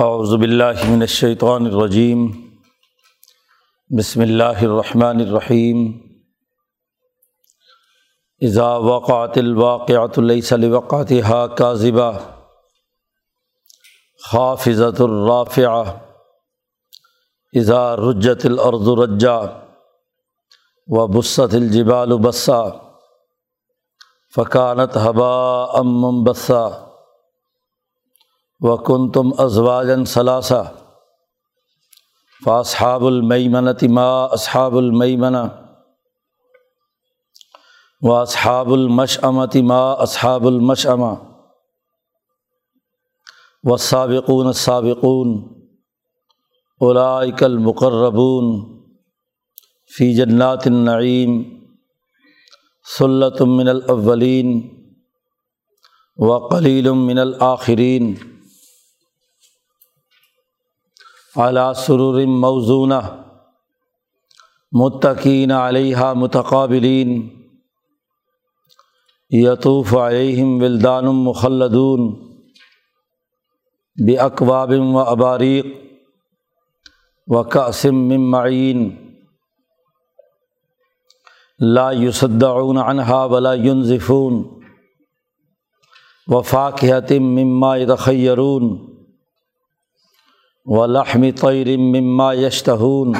اعوذ باللہ من الشیطان الرجیم۔ بسم اللہ الرحمن الرحیم۔ اذا وقعت الواقعۃ لیس لوقعتها کاذبہ۔ خافضۃ الرافعہ۔ اذا رجت الارض رجا۔ و بست الجبال بسا۔ فقانت حبا ام بسا و تم ازواجن ثلاثہ فاصحاب المنت ما اصحاب المن و اصحاب المشعمت ما اصحاب المشعمہ و سابقون سابقون اولائک المقربون فی جنات النعیم سلۃ من الاولین و قلیل من الآخرین اعلیٰ سرور موزونہ متقین علیہ متقابلین یطوف علیہم ولدان مخلدون باقواب و اباریق و قاسم ممعین لا یصدعون عنہا ولا ينزفون و مما یتخیرون و لحم طیر مما یشتہون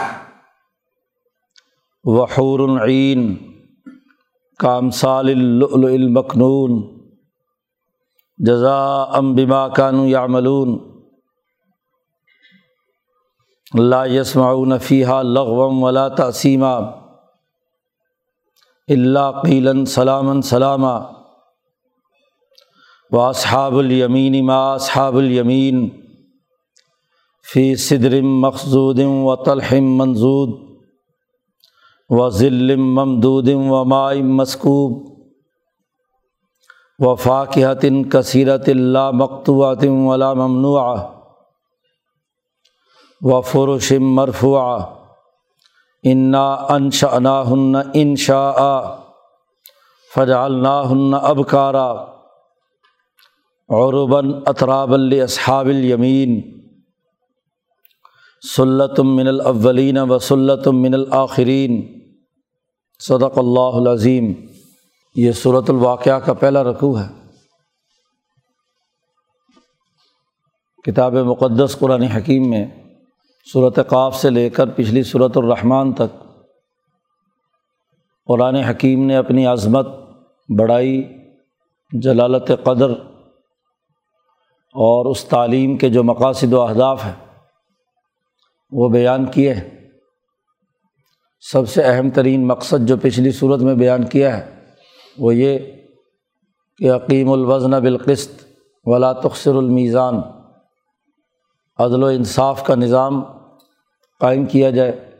وحور عین کامثال اللؤلؤ المکنون جزا ام بما کانوا یعملون لا یسمعون فیہا لغوا ولا تعصیما اللہ قیلا سلاما سلاما و اصحاب الیمین ما اصحاب الیمین فی صدر مقصود و طلحم منظود و ذلم ممدود و مائم مسکوب و فاقحت کثیرت اللہ مقتوعۃ ولا ممنوع و فرش مرفوع انا انشا ہن انشا فجعلنا ہن ابکارا عرباً اطراب اصحاب الیمین سلتم من الاولین و سلتم من الآخرین صدق اللہ العظیم۔ یہ صورت الواقعہ کا پہلا رقوع ہے۔ کتاب مقدس قرآن حکیم میں صورت قاف سے لے کر پچھلی صورت الرحمٰن تک قرآن حکیم نے اپنی عظمت، بڑائی، جلالت قدر اور اس تعلیم کے جو مقاصد و اہداف ہیں وہ بیان کیے ہیں۔ سب سے اہم ترین مقصد جو پچھلی صورت میں بیان کیا ہے، وہ یہ کہ عقیم الوزن بالقسط ولا تخصر المیزان۔ عدل و انصاف کا نظام قائم کیا جائے۔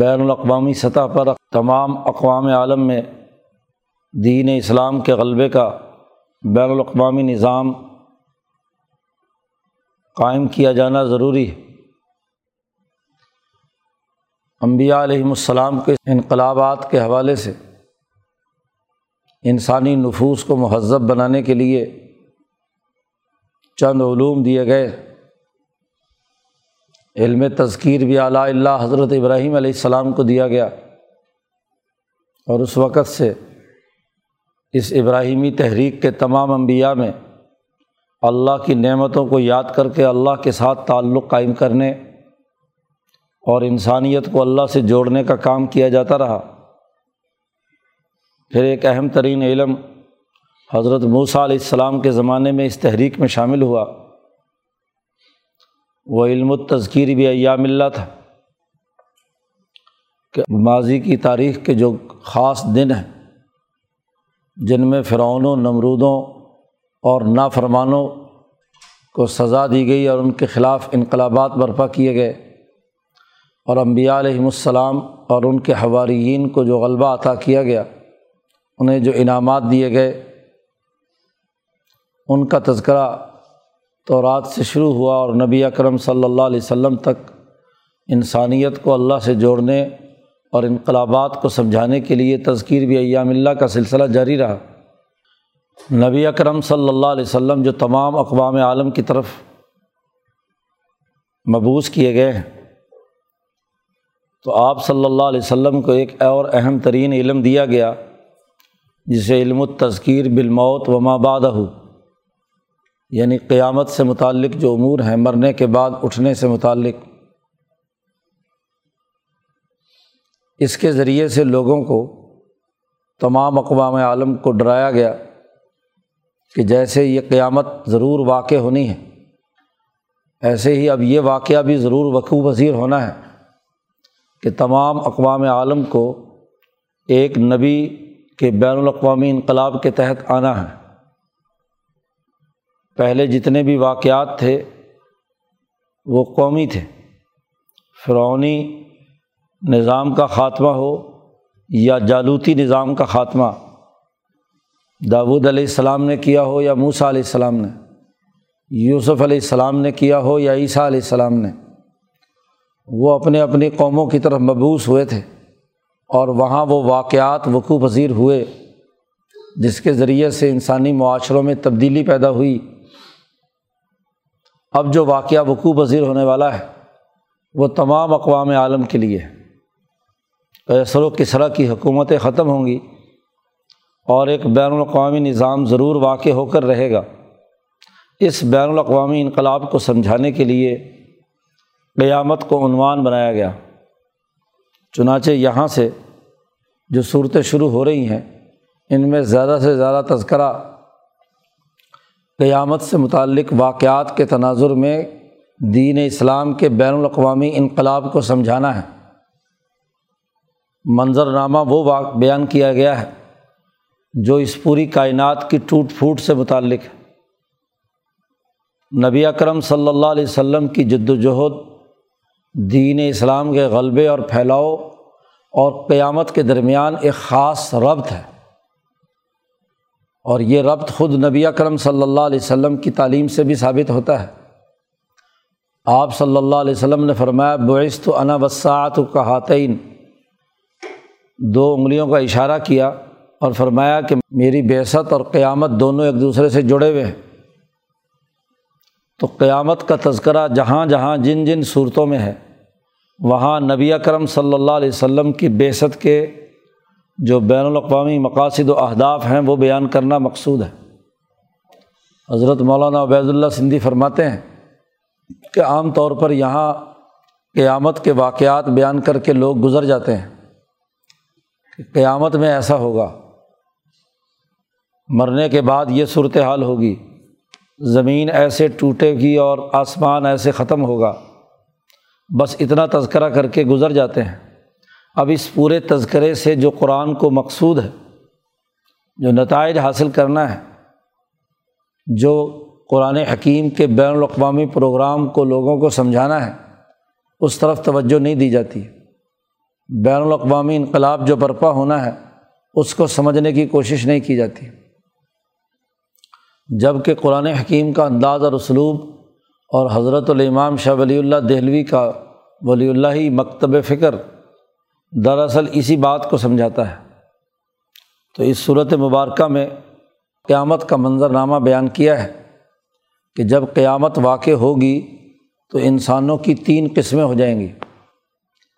بین الاقوامی سطح پر تمام اقوام عالم میں دین اسلام کے غلبے کا بین الاقوامی نظام قائم کیا جانا ضروری ہے۔ امبیا علیہم السلام کے انقلابات کے حوالے سے انسانی نفوس کو مہذب بنانے کے لیے چند علوم دیے گئے۔ علم تذکیر بھی اعلیٰ اللہ حضرت ابراہیم علیہ السلام کو دیا گیا۔ اور اس وقت سے اس ابراہیمی تحریک کے تمام انبیاء میں اللہ کی نعمتوں کو یاد کر کے اللہ کے ساتھ تعلق قائم کرنے اور انسانیت کو اللہ سے جوڑنے کا کام کیا جاتا رہا۔ پھر ایک اہم ترین علم حضرت موسیٰ علیہ السلام کے زمانے میں اس تحریک میں شامل ہوا۔ وہ علم التذکیر بھی ایام اللہ تھا کہ ماضی کی تاریخ کے جو خاص دن ہیں، جن میں فرعونوں، نمرودوں اور نافرمانوں کو سزا دی گئی اور ان کے خلاف انقلابات برپا کیے گئے۔ اور امبیا علیہم السلام اور ان کے حواریین کو جو غلبہ عطا کیا گیا، انہیں جو انعامات دیے گئے، ان کا تذکرہ تو رات سے شروع ہوا اور نبی اکرم صلی اللہ علیہ وسلم تک انسانیت کو اللہ سے جوڑنے اور انقلابات کو سمجھانے کے لیے تذکیر بھی ایام اللہ کا سلسلہ جاری رہا۔ نبی اکرم صلی اللہ علیہ وسلم جو تمام اقوام عالم کی طرف مبوس کیے گئے ہیں۔ تو آپ صلی اللہ علیہ وسلم کو ایک اور اہم ترین علم دیا گیا، جسے علم التذکیر بالموت و مابادہ ہو یعنی قیامت سے متعلق جو امور ہیں، مرنے کے بعد اٹھنے سے متعلق۔ اس کے ذریعے سے لوگوں کو تمام اقوام عالم کو ڈرایا گیا کہ جیسے یہ قیامت ضرور واقع ہونی ہے، ایسے ہی اب یہ واقعہ بھی ضرور وقوع پذیر ہونا ہے۔ کہ تمام اقوام عالم کو ایک نبی کے بین الاقوامی انقلاب کے تحت آنا ہے۔ پہلے جتنے بھی واقعات تھے، وہ قومی تھے۔ فرعونی نظام کا خاتمہ ہو یا جالوتی نظام کا خاتمہ داود علیہ السلام نے کیا ہو یا موسا علیہ السلام نے، یوسف علیہ السلام نے کیا ہو یا عیسیٰ علیہ السلام نے وہ اپنے اپنی قوموں کی طرف مبوس ہوئے تھے اور وہاں وہ واقعات وقوع پذیر ہوئے، جس کے ذریعے سے انسانی معاشروں میں تبدیلی پیدا ہوئی۔ اب جو واقعہ وقوع پذیر ہونے والا ہے، وہ تمام اقوام عالم کے لیے کیسر و کسرا کی حکومتیں ختم ہوں گی اور ایک بین الاقوامی نظام ضرور واقع ہو کر رہے گا۔ اس بین الاقوامی انقلاب کو سمجھانے کے لیے قیامت کو عنوان بنایا گیا۔ چنانچہ یہاں سے جو صورتیں شروع ہو رہی ہیں، ان میں زیادہ سے زیادہ تذکرہ قیامت سے متعلق واقعات کے تناظر میں دین اسلام کے بین الاقوامی انقلاب کو سمجھانا ہے۔ منظرنامہ وہ بیان کیا گیا ہے جو اس پوری کائنات کی ٹوٹ پھوٹ سے متعلق ہے۔ نبی اکرم صلی اللہ علیہ وسلم کی جد وجہد دین اسلام کے غلبے اور پھیلاؤ اور قیامت کے درمیان ایک خاص ربط ہے۔ اور یہ ربط خود نبی اکرم صلی اللہ علیہ وسلم کی تعلیم سے بھی ثابت ہوتا ہے۔ آپ صلی اللہ علیہ وسلم نے فرمایا بعث تو انا وسعت کا حاتین دو انگلیوں کا اشارہ کیا اور فرمایا کہ میری بیست اور قیامت دونوں ایک دوسرے سے جڑے ہوئے ہیں۔ تو قیامت کا تذکرہ جہاں جہاں جن جن صورتوں میں ہے، وہاں نبی اکرم صلی اللہ علیہ وسلم کی بیست کے جو بین الاقوامی مقاصد و اہداف ہیں، وہ بیان کرنا مقصود ہے۔ حضرت مولانا عبید اللہ سندھی فرماتے ہیں کہ عام طور پر یہاں قیامت کے واقعات بیان کر کے لوگ گزر جاتے ہیں کہ قیامت میں ایسا ہوگا۔ مرنے کے بعد یہ صورت حال ہوگی۔ زمین ایسے ٹوٹے گی اور آسمان ایسے ختم ہوگا۔ بس اتنا تذکرہ کر کے گزر جاتے ہیں۔ اب اس پورے تذکرے سے جو قرآن کو مقصود ہے، جو نتائج حاصل کرنا ہے، جو قرآن حکیم کے بین الاقوامی پروگرام کو لوگوں کو سمجھانا ہے، اس طرف توجہ نہیں دی جاتی۔ بین الاقوامی انقلاب جو برپا ہونا ہے، اس کو سمجھنے کی کوشش نہیں کی جاتی۔ جبکہ قرآن حکیم کا انداز اور اسلوب اور حضرت الامام شاہ ولی اللہ دہلوی کا ولی اللہ ہی مکتب فکر دراصل اسی بات کو سمجھاتا ہے۔ تو اس صورت مبارکہ میں قیامت کا منظرنامہ بیان کیا ہے کہ جب قیامت واقع ہوگی تو انسانوں کی تین قسمیں ہو جائیں گی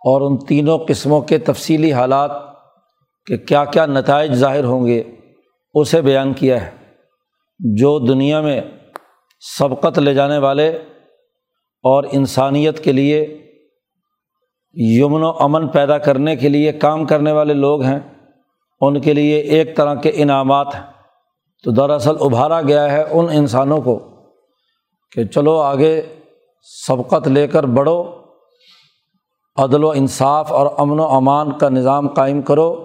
اور ان تینوں قسموں کے تفصیلی حالات کہ کیا کیا نتائج ظاہر ہوں گے، اسے بیان کیا ہے۔ جو دنیا میں سبقت لے جانے والے اور انسانیت کے لیے یمن و امن پیدا کرنے کے لیے کام کرنے والے لوگ ہیں، ان کے لیے ایک طرح کے انعامات ہیں۔ تو دراصل ابھارا گیا ہے ان انسانوں کو کہ چلو آگے سبقت لے کر بڑھو، عدل و انصاف اور امن و امان کا نظام قائم کرو۔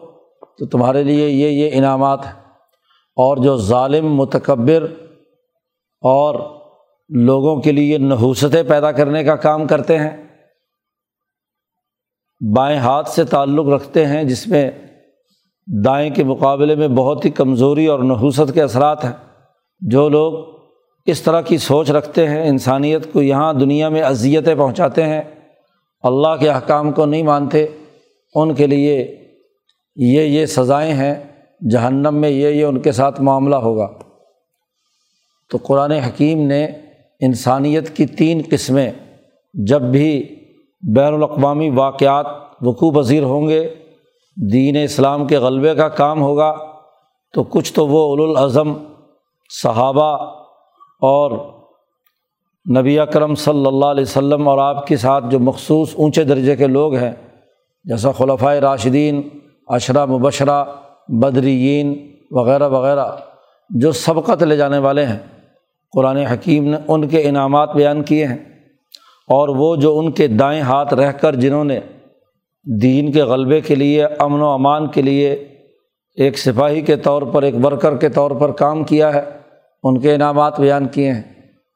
تو تمہارے لیے یہ یہ انعامات ہیں۔ اور جو ظالم، متکبر اور لوگوں کے لیے نحوستیں پیدا کرنے کا کام کرتے ہیں، بائیں ہاتھ سے تعلق رکھتے ہیں، جس میں دائیں کے مقابلے میں بہت ہی کمزوری اور نحوست کے اثرات ہیں۔ جو لوگ اس طرح کی سوچ رکھتے ہیں، انسانیت کو یہاں دنیا میں اذیتیں پہنچاتے ہیں، اللہ کے احکام کو نہیں مانتے، ان کے لیے یہ یہ سزائیں ہیں۔ جہنم میں یہ یہ ان کے ساتھ معاملہ ہوگا۔ تو قرآن حکیم نے انسانیت کی تین قسمیں، جب بھی بین الاقوامی واقعات وقوع پذیر ہوں گے، دین اسلام کے غلبے کا کام ہوگا، تو کچھ تو وہ الاظم صحابہ اور نبی اکرم صلی اللہ علیہ وسلم اور آپ کے ساتھ جو مخصوص اونچے درجے کے لوگ ہیں، جیسا خلفۂ راشدین اشرا مبشرہ بدرین وغیرہ وغیرہ جو سبقت لے جانے والے ہیں۔ قرآن حکیم نے ان کے انعامات بیان کیے ہیں اور وہ جو ان کے دائیں ہاتھ رہ کر جنہوں نے دین کے غلبے کے لیے، امن و امان کے لیے ایک سپاہی کے طور پر، ایک ورکر کے طور پر کام کیا ہے، ان کے انعامات بیان کیے ہیں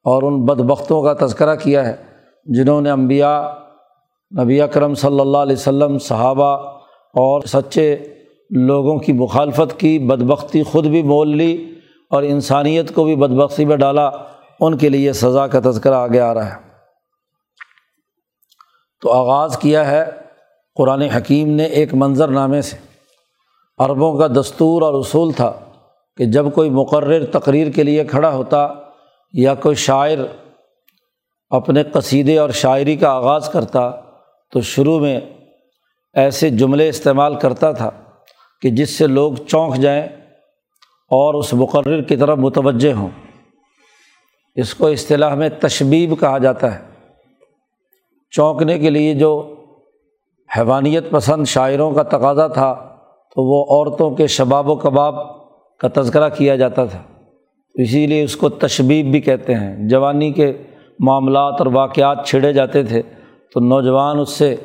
اور ان بد بختوں کا تذکرہ کیا ہے۔ جنہوں نے انبیاء، نبی اکرم صلی اللہ علیہ وسلم، صحابہ اور سچے لوگوں کی مخالفت کی بد بختی خود بھی مول لی اور انسانیت کو بھی بد بختی میں ڈالا، ان کے لیے سزا کا تذکرہ آگے آ رہا ہے۔ تو آغاز کیا ہے، قرآن حکیم نے ایک منظر نامے سے۔ عربوں کا دستور اور اصول تھا کہ جب کوئی مقرر تقریر کے لیے کھڑا ہوتا یا کوئی شاعر اپنے قصیدے اور شاعری کا آغاز کرتا، تو شروع میں ایسے جملے استعمال کرتا تھا۔ کہ جس سے لوگ چونک جائیں اور اس مقرر کی طرف متوجہ ہوں۔ اس کو اصطلاح میں تشبیب کہا جاتا ہے۔ چونکنے کے لیے جو حیوانیت پسند شاعروں کا تقاضا تھا، تو وہ عورتوں کے شباب و کباب کا تذکرہ کیا جاتا تھا۔ اسی لیے اس کو تشبیب بھی کہتے ہیں۔ جوانی کے معاملات اور واقعات چھڑے جاتے تھے، تو نوجوان اس سے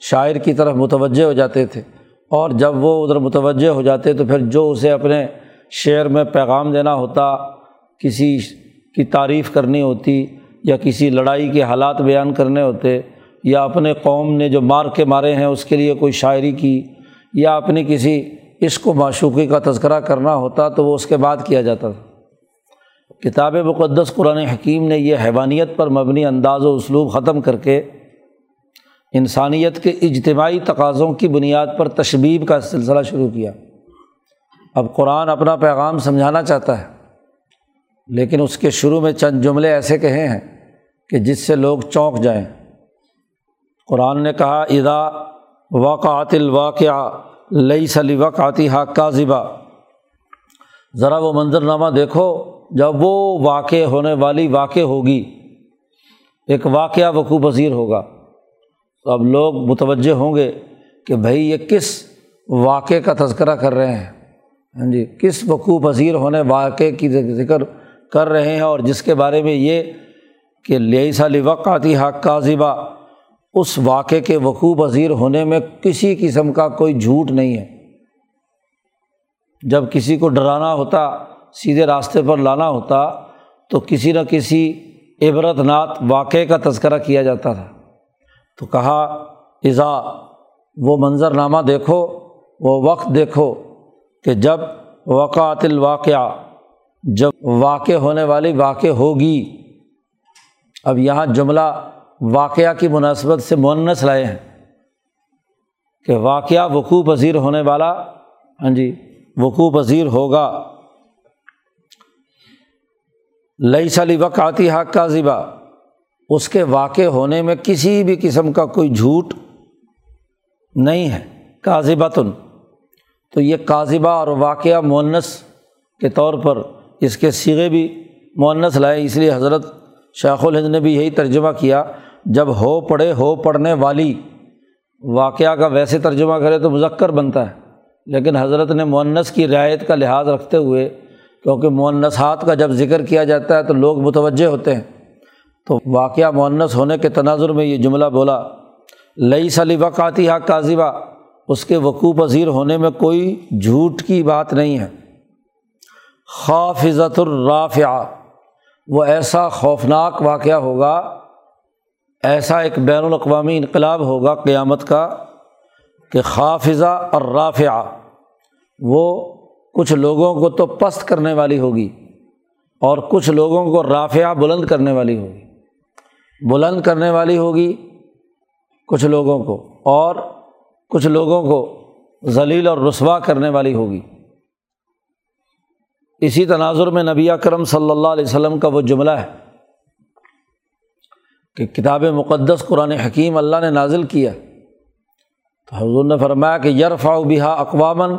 شاعر کی طرف متوجہ ہو جاتے تھے۔ اور جب وہ ادھر متوجہ ہو جاتے تو پھر جو اسے اپنے شعر میں پیغام دینا ہوتا، کسی کی تعریف کرنی ہوتی یا کسی لڑائی کے حالات بیان کرنے ہوتے، یا اپنے قوم نے جو مار کے مارے ہیں اس کے لیے کوئی شاعری کی، یا اپنی کسی عشق و معشوقی کا تذکرہ کرنا ہوتا تو وہ اس کے بعد کیا جاتا۔ تھا کتاب مقدس قرآن حکیم نے یہ حیوانیت پر مبنی انداز و اسلوب ختم کر کے انسانیت کے اجتماعی تقاضوں کی بنیاد پر تشبیب کا سلسلہ شروع کیا۔ اب قرآن اپنا پیغام سمجھانا چاہتا ہے، لیکن اس کے شروع میں چند جملے ایسے کہے ہیں کہ جس سے لوگ چونک جائیں۔ قرآن نے کہا ادا واقعات الواقع لئی سلی وقعتی حق کاذبہ ذرا وہ منظرنامہ دیکھو، جب وہ واقع ہونے والی واقع ہوگی، ایک واقعہ وقوع پذیر ہوگا۔ تو اب لوگ متوجہ ہوں گے کہ بھائی یہ کس واقعے کا تذکرہ کر رہے ہیں۔ ہاں جی کس وقوع پذیر ہونے واقعے کی ذکر کر رہے ہیں اور جس کے بارے میں یہ کہ لئی سالی وقعتی حق کا ذبا اس واقعے کے وقوع پذیر ہونے میں کسی قسم کا کوئی جھوٹ نہیں ہے۔ جب کسی کو ڈرانا ہوتا، سیدھے راستے پر لانا ہوتا، تو کسی نہ کسی عبرت نات واقعے کا تذکرہ کیا جاتا تھا۔ تو کہا اضا وہ منظر نامہ دیکھو، وہ وقت دیکھو کہ جب وقعت الواقعہ، جب واقع ہونے والی واقع ہوگی۔ اب یہاں جملہ واقعہ کی مناسبت سے مونس لائے ہیں کہ واقعہ وقوع پذیر ہونے والا ہاں جی وقوع پذیر ہوگا۔ لئی سلی وقعتی حق کا اس کے واقع ہونے میں کسی بھی قسم کا کوئی جھوٹ نہیں ہے۔ کاذبتن۔ تو یہ کاذبہ اور واقعہ مونس کے طور پر اس کے سیغے بھی مونس لائے۔ اس لیے حضرت شیخ الہند نے بھی یہی ترجمہ کیا، جب ہو پڑے ہو پڑھنے والی واقعہ کا ویسے ترجمہ کرے تو مذکر بنتا ہے۔ لیکن حضرت نے مونس کی رعایت کا لحاظ رکھتے ہوئے، کیونکہ مونسات کا جب ذکر کیا جاتا ہے تو لوگ متوجہ ہوتے ہیں۔ تو واقعہ مونس ہونے کے تناظر میں یہ جملہ بولا لئی سلی وقاتی حق کاذبہ اس کے وقوع پذیر ہونے میں کوئی جھوٹ کی بات نہیں ہے۔ خوافظت الرافع وہ ایسا خوفناک واقعہ ہوگا، ایسا ایک بین الاقوامی انقلاب ہوگا قیامت کا کہ خافظہ اور رافعہ وہ کچھ لوگوں کو تو پست کرنے والی ہوگی اور کچھ لوگوں کو رافعہ بلند کرنے والی ہوگی۔ بلند کرنے والی ہوگی کچھ لوگوں کو اور کچھ لوگوں کو ذلیل اور رسوا کرنے والی ہوگی۔ اسی تناظر میں نبی اکرم صلی اللہ علیہ وسلم کا وہ جملہ ہے کہ کتاب مقدس قرآن حکیم اللہ نے نازل کیا۔ تو حضور نے فرمایا کہ یرفا بہا اقوامن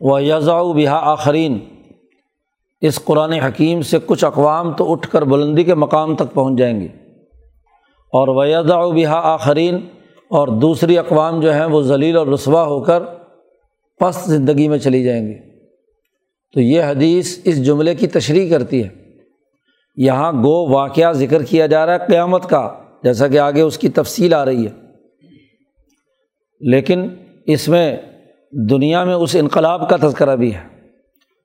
و یزا بہا آخرین۔ اس قرآن حکیم سے کچھ اقوام تو اٹھ کر بلندی کے مقام تک پہنچ جائیں گے۔ اور ویدا بہا آخرین، اور دوسری اقوام جو ہیں وہ ذلیل اور رسوا ہو کر پست زندگی میں چلی جائیں گی تو یہ حدیث اس جملے کی تشریح کرتی ہے۔ یہاں گو واقعہ ذکر کیا جا رہا ہے قیامت کا، جیسا کہ آگے اس کی تفصیل آ رہی ہے۔ لیکن اس میں دنیا میں اس انقلاب کا تذکرہ بھی ہے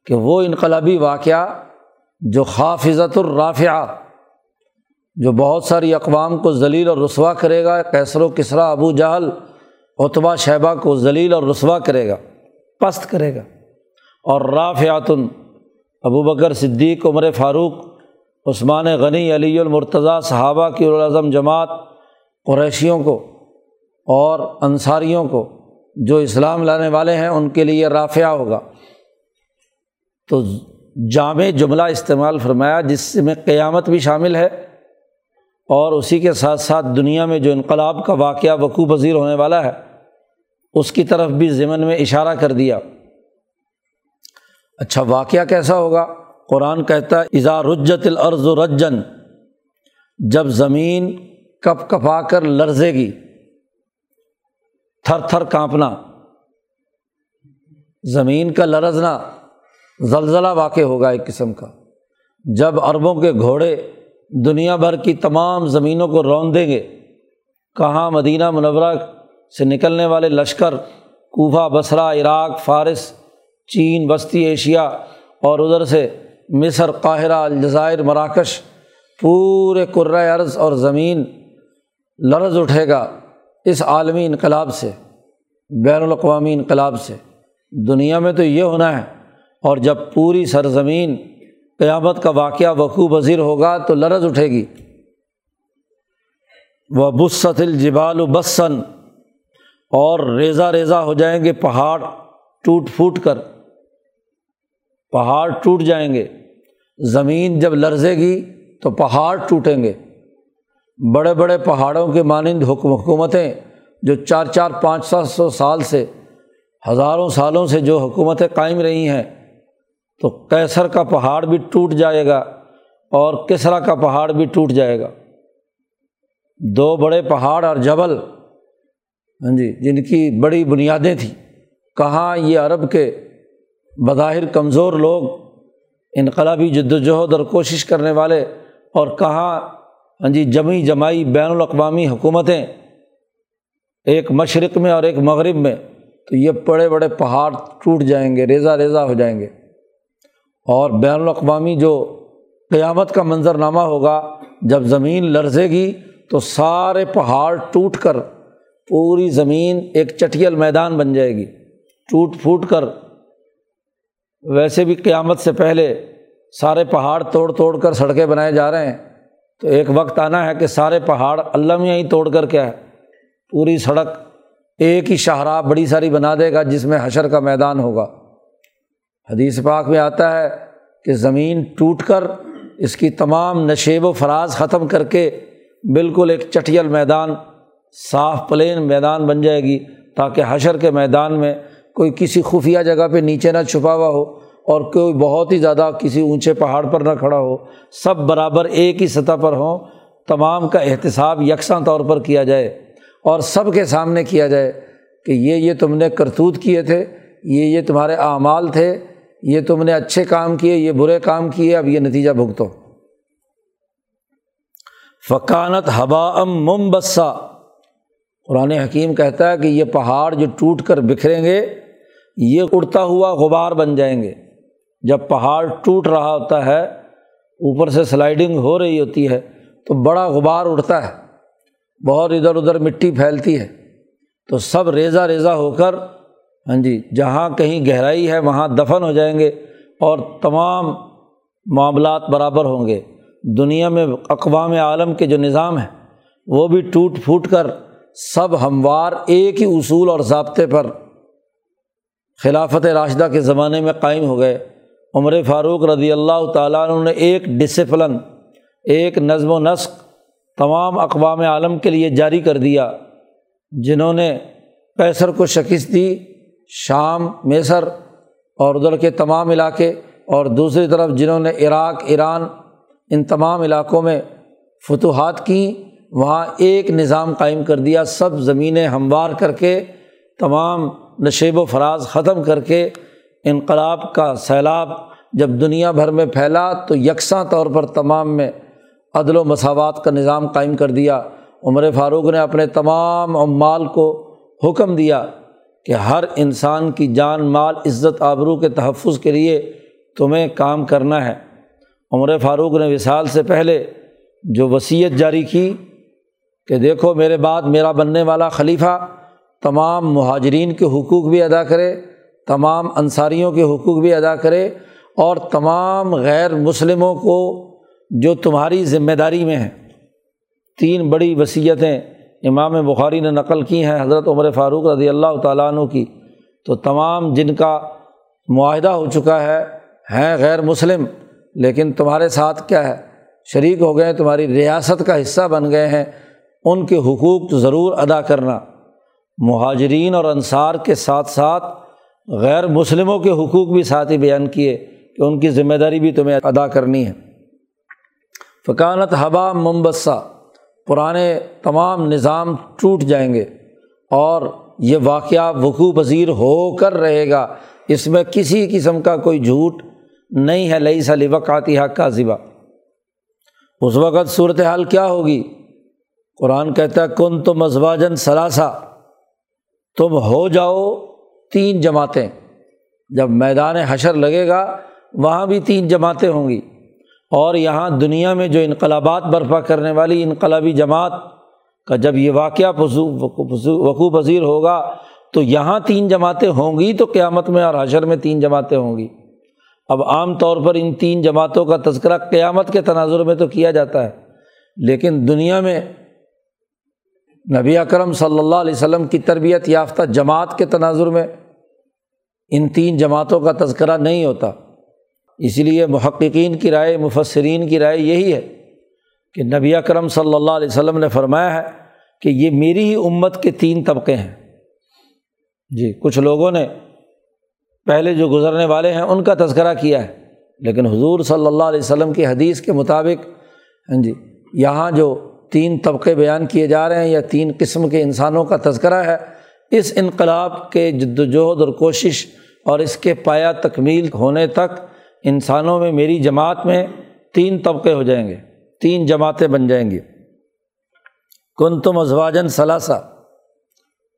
کہ وہ انقلابی واقعہ جو خافظت الرافعہ جو بہت ساری اقوام کو ذلیل اور رسوا کرے گا کیسر و کسرا، ابو جہل اتبا شہبہ کو ذلیل اور رسوا کرے گا، پست کرے گا۔ اور رافعتن، ابو بکر صدیق، عمر فاروق، عثمان غنی، علی المرتضیٰ، صحابہ کی العظم جماعت، قریشیوں کو اور انصاریوں کو جو اسلام لانے والے ہیں، ان کے لیے رافعہ ہوگا۔ تو جامع جملہ استعمال فرمایا، جس میں قیامت بھی شامل ہے۔ اور اسی کے ساتھ ساتھ دنیا میں جو انقلاب کا واقعہ وقوع پذیر ہونے والا ہے، اس کی طرف بھی ضمن میں اشارہ کر دیا۔ اچھا واقعہ کیسا ہوگا؟ قرآن کہتا ہے اظہار رجت العرض و رجن جب زمین کپ کپا کر لرزے گی، تھر تھر کانپنا۔ زمین کا لرزنا زلزلہ واقع ہوگا ایک قسم کا۔ جب عربوں کے گھوڑے دنیا بھر کی تمام زمینوں کو رون دیں گے۔ کہاں مدینہ منورہ سے نکلنے والے لشکر، کوفہ، بصرہ، عراق، فارس، چین بستی ایشیا اور ادھر سے مصر، قاہرہ، الجزائر، مراکش، پورے عرض اور زمین لرز اٹھے گا اس عالمی انقلاب سے، بین الاقوامی انقلاب سے۔ دنیا میں تو یہ ہونا ہے اور جب پوری سرزمین قیامت کا واقعہ وقوع وزیر ہوگا تو لرز اٹھے گی۔ وہ بست الجبال و بسن اور ریزہ ریزہ ہو جائیں گے، پہاڑ ٹوٹ پھوٹ کر۔ پہاڑ ٹوٹ جائیں گے۔ زمین جب لرزے گی تو پہاڑ ٹوٹیں گے۔ بڑے بڑے پہاڑوں کے مانند حکم حکومتیں جو چار چار پانچ سات سو سال سے، ہزاروں سالوں سے جو حکومتیں قائم رہی ہیں تو کیسر کا پہاڑ بھی ٹوٹ جائے گا اور کسرا کا پہاڑ بھی ٹوٹ جائے گا۔ دو بڑے پہاڑ اور جبل ہاں جی جن کی بڑی بنیادیں تھیں۔ کہاں یہ عرب کے بظاہر کمزور لوگ انقلابی جد وجہد اور کوشش کرنے والے اور کہاں ہاں جی جمی جمائی بین الاقوامی حکومتیں ایک مشرق میں اور ایک مغرب میں، تو یہ بڑے بڑے پہاڑ ٹوٹ جائیں گے، ریزہ ریزہ ہو جائیں گے۔ اور بین الاقوامی جو قیامت کا منظرنامہ ہوگا، جب زمین لرزے گی تو سارے پہاڑ ٹوٹ کر پوری زمین ایک چٹیل میدان بن جائے گی۔ ٹوٹ پھوٹ کر۔ ویسے بھی قیامت سے پہلے سارے پہاڑ توڑ توڑ کر سڑکیں بنائے جا رہے ہیں۔ تو ایک وقت آنا ہے کہ سارے پہاڑ اللہ میں ہی توڑ کر کیا ہے۔ پوری سڑک ایک ہی شاہراہ بڑی ساری بنا دے گا، جس میں حشر کا میدان ہوگا۔ حدیث پاک میں آتا ہے کہ زمین ٹوٹ کر اس کی تمام نشیب و فراز ختم کر کے بالکل ایک چٹیل میدان، صاف پلین میدان بن جائے گی تاکہ حشر کے میدان میں کوئی کسی خفیہ جگہ پہ نیچے نہ چھپا ہوا ہو اور کوئی بہت ہی زیادہ کسی اونچے پہاڑ پر نہ کھڑا ہو۔ سب برابر ایک ہی سطح پر ہوں، تمام کا احتساب یکساں طور پر کیا جائے اور سب کے سامنے کیا جائے کہ یہ یہ تم نے کرتوت کیے تھے، یہ یہ تمہارے اعمال تھے یہ تم نے اچھے کام کیے، یہ برے کام کیے، اب یہ نتیجہ بھگتو۔ فقانت ہبا ام مم بسا قرآن حکیم کہتا ہے کہ یہ پہاڑ جو ٹوٹ کر بکھریں گے، یہ اڑتا ہوا غبار بن جائیں گے۔ جب پہاڑ ٹوٹ رہا ہوتا ہے، اوپر سے سلائڈنگ ہو رہی ہوتی ہے، تو بڑا غبار اڑتا ہے۔ بہت ادھر ادھر مٹی پھیلتی ہے۔ تو سب ریزہ ریزہ ہو کر ہاں جی جہاں کہیں گہرائی ہے، وہاں دفن ہو جائیں گے اور تمام معاملات برابر ہوں گے۔ دنیا میں، اقوام عالم کے جو نظام ہیں، وہ بھی ٹوٹ پھوٹ کر سب ہموار ایک ہی اصول اور ضابطے پر خلافت راشدہ کے زمانے میں قائم ہو گئے۔ عمر فاروق رضی اللہ تعالیٰ عنہ نے ایک ڈسپلن ایک نظم و نسق تمام اقوام عالم کے لیے جاری کر دیا، جنہوں نے پیسر کو شکست دی۔ شام، میسر اور ادھر کے تمام علاقے اور دوسری طرف جنہوں نے عراق، ایران، ان تمام علاقوں میں فتوحات کیں، وہاں ایک نظام قائم کر دیا، سب زمینیں ہموار کر کے، تمام نشیب و فراز ختم کر کے، انقلاب کا سیلاب جب دنیا بھر میں پھیلا تو یکساں طور پر تمام میں عدل و مساوات کا نظام قائم کر دیا۔ عمر فاروق نے اپنے تمام عمال کو حکم دیا۔ کہ ہر انسان کی جان، مال، عزت، آبرو کے تحفظ کے لیے تمہیں کام کرنا ہے۔ عمر فاروق نے وصال سے پہلے جو وصیت جاری کی کہ دیکھو میرے بعد میرا بننے والا خلیفہ تمام مہاجرین کے حقوق بھی ادا کرے، تمام انصاریوں کے حقوق بھی ادا کرے اور تمام غیر مسلموں کو جو تمہاری ذمہ داری میں ہیں۔ تین بڑی وصیتیں امام بخاری نے نقل کی ہیں حضرت عمر فاروق رضی اللہ تعالیٰ عنہ کی، تو تمام جن کا معاہدہ ہو چکا ہے، ہیں غیر مسلم، لیکن تمہارے ساتھ کیا ہے؟ شریک ہو گئے تمہاری ریاست کا حصہ بن گئے ہیں، ان کے حقوق ضرور ادا کرنا۔ مہاجرین اور انصار کے ساتھ ساتھ غیر مسلموں کے حقوق بھی ساتھ ہی بیان کیے کہ ان کی ذمہ داری بھی تمہیں ادا کرنی ہے۔ فقانت ہوا ممبسا پرانے تمام نظام ٹوٹ جائیں گے اور یہ واقعہ وقوع پذیر ہو کر رہے گا۔ اس میں کسی قسم کا کوئی جھوٹ نہیں ہے، لئی سلی وقاتی حق کا ذبح۔ اس وقت صورت حال کیا ہوگی؟ قرآن کہتا ہے کن تو مذواجن سلاسا تم ہو جاؤ تین جماعتیں۔ جب میدان حشر لگے گا، وہاں بھی تین جماعتیں ہوں گی۔ اور یہاں دنیا میں جو انقلابات برپا کرنے والی انقلابی جماعت کا جب یہ واقعہ وقوع پذیر ہوگا، تو یہاں تین جماعتیں ہوں گی تو قیامت میں اور حشر میں تین جماعتیں ہوں گی۔ اب عام طور پر ان تین جماعتوں کا تذکرہ قیامت کے تناظر میں تو کیا جاتا ہے، لیکن دنیا میں نبی اکرم صلی اللہ علیہ وسلم کی تربیت یافتہ جماعت کے تناظر میں ان تین جماعتوں کا تذکرہ نہیں ہوتا۔ اس لیے محققین کی رائے، مفسرین کی رائے یہی ہے کہ نبی اکرم صلی اللہ علیہ وسلم نے فرمایا ہے کہ یہ میری ہی امت کے تین طبقے ہیں۔ جی کچھ لوگوں نے پہلے جو گزرنے والے ہیں ان کا تذکرہ کیا ہے، لیکن حضور صلی اللہ علیہ وسلم کی حدیث کے مطابق ہاں جی یہاں جو تین طبقے بیان کیے جا رہے ہیں یا تین قسم کے انسانوں کا تذکرہ ہے، اس انقلاب کے جد وجہد اور کوشش اور اس کے پایا تکمیل ہونے تک انسانوں میں میری جماعت میں تین طبقے ہو جائیں گے، تین جماعتیں بن جائیں گی۔ کن تم ازواجن ثلاثہ۔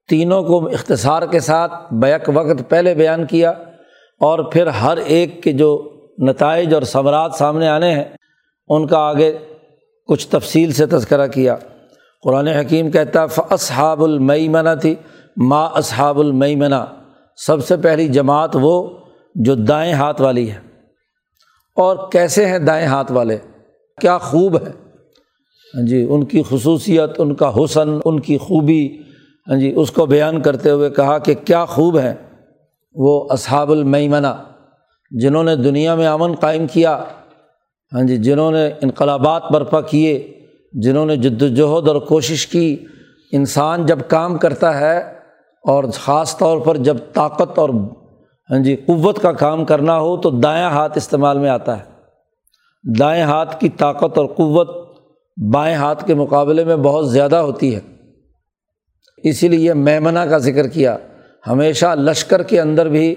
تینوں کو اختصار کے ساتھ بیک وقت پہلے بیان کیا اور پھر ہر ایک کے جو نتائج اور ثمرات سامنے آنے ہیں، ان کا آگے کچھ تفصیل سے تذکرہ کیا۔ قرآن حکیم کہتا ہے اصحاب المئی منع تھی ما اصحاب المئی سب سے پہلی جماعت وہ جو دائیں ہاتھ والی ہے۔ اور کیسے ہیں دائیں ہاتھ والے؟ کیا خوب ہے؟ ہاں جی ان کی خصوصیت، ان کا حسن، ان کی خوبی ہاں جی اس کو بیان کرتے ہوئے کہا کہ کیا خوب ہے وہ اصحاب المیمنا جنہوں نے دنیا میں امن قائم کیا ہاں جی جنہوں نے انقلابات برپا کیے، جنہوں نے جد وجہد اور کوشش کی۔ انسان جب کام کرتا ہے اور خاص طور پر جب طاقت اور ہاں جی قوت کا کام کرنا ہو تو دایاں ہاتھ استعمال میں آتا ہے۔ دائیں ہاتھ کی طاقت اور قوت بائیں ہاتھ کے مقابلے میں بہت زیادہ ہوتی ہے۔ اسی لیے میمنا کا ذکر کیا، ہمیشہ لشکر کے اندر بھی،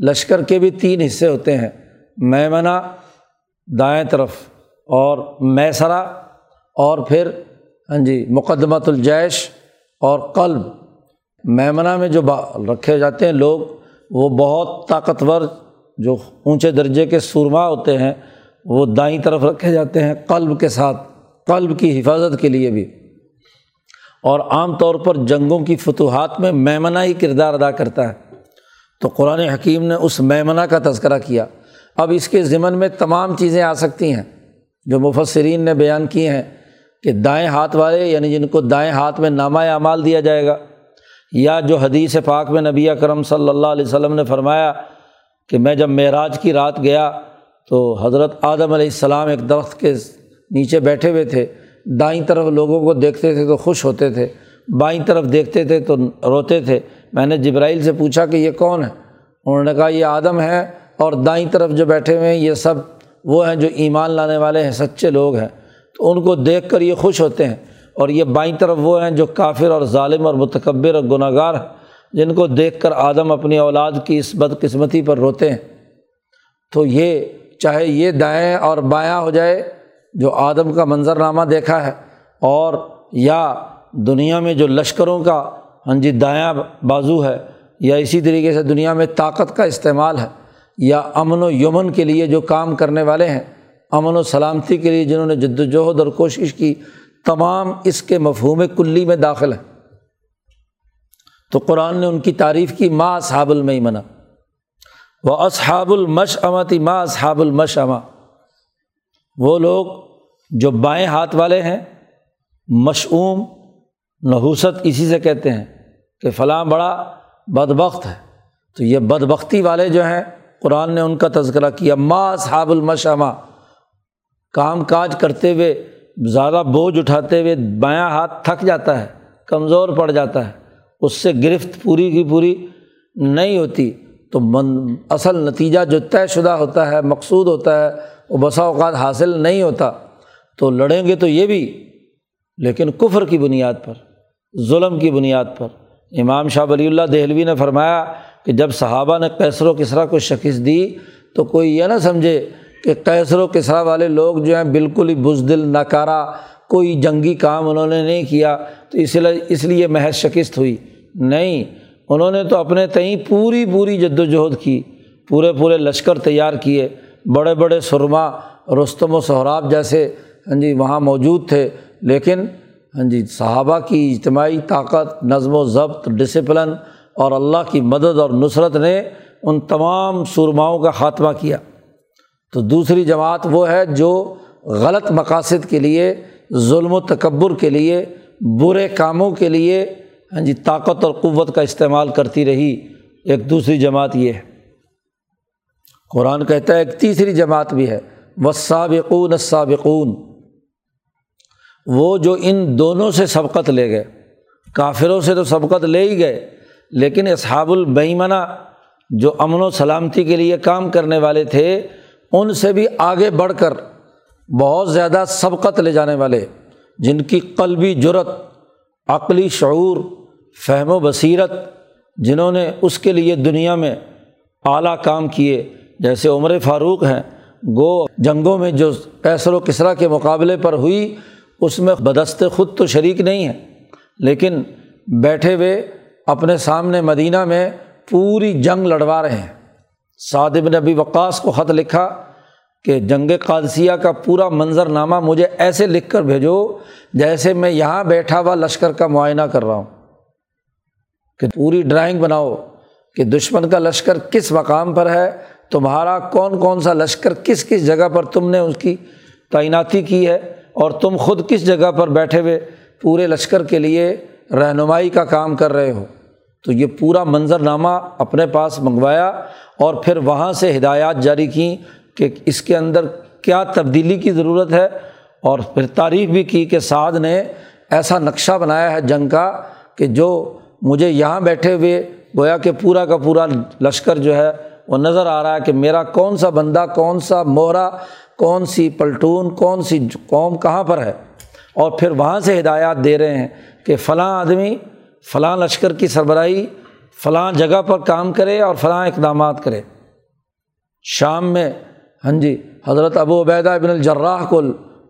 لشکر کے بھی تین حصے ہوتے ہیں۔ میمنا دائیں طرف اور میسرا اور پھر ہاں جی مقدمۃ الجیش اور قلب۔ میمنا میں جو با رکھے جاتے ہیں لوگ وہ بہت طاقتور جو اونچے درجے کے سورما ہوتے ہیں، وہ دائیں طرف رکھے جاتے ہیں قلب کے ساتھ، قلب کی حفاظت کے لیے بھی۔ اور عام طور پر جنگوں کی فتوحات میں میمنا ہی کردار ادا کرتا ہے۔ تو قرآن حکیم نے اس میمنا کا تذکرہ کیا۔ اب اس کے ذمن میں تمام چیزیں آ سکتی ہیں جو مفسرین نے بیان کیے ہیں کہ دائیں ہاتھ والے یعنی جن کو دائیں ہاتھ میں نامہ اعمال دیا جائے گا یا جو حدیث پاک میں نبی اکرم صلی اللہ علیہ وسلم نے فرمایا کہ میں جب معراج کی رات گیا تو حضرت آدم علیہ السلام ایک درخت کے نیچے بیٹھے ہوئے تھے، دائیں طرف لوگوں کو دیکھتے تھے تو خوش ہوتے تھے، بائیں طرف دیکھتے تھے تو روتے تھے۔ میں نے جبرائیل سے پوچھا کہ یہ کون ہے؟ انہوں نے کہا یہ آدم ہے اور دائیں طرف جو بیٹھے ہوئے ہیں یہ سب وہ ہیں جو ایمان لانے والے ہیں، سچے لوگ ہیں۔ تو ان کو دیکھ کر یہ خوش ہوتے ہیں۔ اور یہ بائیں طرف وہ ہیں جو کافر اور ظالم اور متکبر اور گناہ گار ہیں، جن کو دیکھ کر آدم اپنی اولاد کی اس بدقسمتی پر روتے ہیں۔ تو یہ چاہے یہ دائیں اور بایاں ہو جائے، جو آدم کا منظرنامہ دیکھا ہے، اور یا دنیا میں جو لشکروں کا ہاں جی دایاں بازو ہے، یا اسی طریقے سے دنیا میں طاقت کا استعمال ہے، یا امن و یمن کے لیے جو کام کرنے والے ہیں، امن و سلامتی کے لیے جنہوں نے جد وجہد اور کوشش کی تمام اس کے مفہوم کلی میں داخل ہیں۔ تو قرآن نے ان کی تعریف کی ماں صحاب المنا وہ اصحاب المش امتی ماں اصحاب المش اما وہ لوگ جو بائیں ہاتھ والے ہیں، مشعوم، نحوست اسی سے کہتے ہیں کہ فلاں بڑا بد بخت ہے۔ تو یہ بد بختی والے جو ہیں، قرآن نے ان کا تذکرہ کیا ماں صحاب المشما کام کاج کرتے ہوئے زیادہ بوجھ اٹھاتے ہوئے بایاں ہاتھ تھک جاتا ہے، کمزور پڑ جاتا ہے، اس سے گرفت پوری کی پوری نہیں ہوتی۔ تو من، اصل نتیجہ جو طے شدہ ہوتا ہے، مقصود ہوتا ہے، وہ بسا اوقات حاصل نہیں ہوتا۔ تو لڑیں گے تو یہ بھی، لیکن کفر کی بنیاد پر، ظلم کی بنیاد پر۔ امام شاہ ولی اللہ دہلوی نے فرمایا کہ جب صحابہ نے کیسر و کسرا کو شکست دی تو کوئی یہ نہ سمجھے کہ کیسر و کسرا والے لوگ جو ہیں بالکل ہی بزدل نکارا کوئی جنگی کام انہوں نے نہیں کیا، تو اس لیے اس لیے محض شکست ہوئی۔ نہیں، انہوں نے تو اپنے تئیں پوری پوری جد وجہد کی، پورے پورے لشکر تیار کیے، بڑے بڑے سرما، رستم و سہراب جیسے ہاں جی وہاں موجود تھے۔ لیکن ہاں جی صحابہ کی اجتماعی طاقت، نظم و ضبط ڈسپلن اور اللہ کی مدد اور نصرت نے ان تمام سرماؤں کا خاتمہ کیا۔ تو دوسری جماعت وہ ہے جو غلط مقاصد کے لیے، ظلم و تکبر کے لیے، برے کاموں کے لیے ہاں جی طاقت اور قوت کا استعمال کرتی رہی۔ ایک دوسری جماعت یہ ہے۔ قرآن کہتا ہے ایک تیسری جماعت بھی ہے۔ وسابقون السابقون۔ وہ جو ان دونوں سے سبقت لے گئے۔ کافروں سے تو سبقت لے ہی گئے، لیکن اصحاب البیمنا جو امن و سلامتی کے لیے کام کرنے والے تھے ان سے بھی آگے بڑھ کر بہت زیادہ سبقت لے جانے والے، جن کی قلبی جرت عقلی شعور، فہم و بصیرت، جنہوں نے اس کے لیے دنیا میں اعلیٰ کام کیے، جیسے عمر فاروق ہیں، گو جنگوں میں جو کیسر و کسرا کے مقابلے پر ہوئی، اس میں بدست خود تو شریک نہیں ہے لیکن بیٹھے ہوئے اپنے سامنے مدینہ میں پوری جنگ لڑوا رہے ہیں۔ صادب نبی وقاص کو خط لکھا کہ جنگ قادثیہ کا پورا منظر نامہ مجھے ایسے لکھ کر بھیجو جیسے میں یہاں بیٹھا ہوا لشکر کا معائنہ کر رہا ہوں۔ کہ پوری ڈرائنگ بناؤ کہ دشمن کا لشکر کس مقام پر ہے، تمہارا کون کون سا لشکر کس کس جگہ پر تم نے اس کی تعیناتی کی ہے اور تم خود کس جگہ پر بیٹھے ہوئے پورے لشکر کے لیے رہنمائی کا کام کر رہے ہو۔ تو یہ پورا منظرنامہ اپنے پاس منگوایا اور پھر وہاں سے ہدایات جاری کیں کہ اس کے اندر کیا تبدیلی کی ضرورت ہے اور پھر تعریف بھی کی کہ سعد نے ایسا نقشہ بنایا ہے جنگ کا کہ جو مجھے یہاں بیٹھے ہوئے گویا کہ پورا کا پورا لشکر جو ہے وہ نظر آ رہا ہے کہ میرا کون سا بندہ، کون سا مہرا کون سی پلٹون، کون سی قوم کہاں پر ہے؟ اور پھر وہاں سے ہدایات دے رہے ہیں کہ فلاں آدمی فلاں لشکر کی سربراہی، فلاں جگہ پر کام کرے اور فلاں اقدامات کرے۔ شام میں ہاں جی حضرت ابو عبیدہ ابن الجراح کو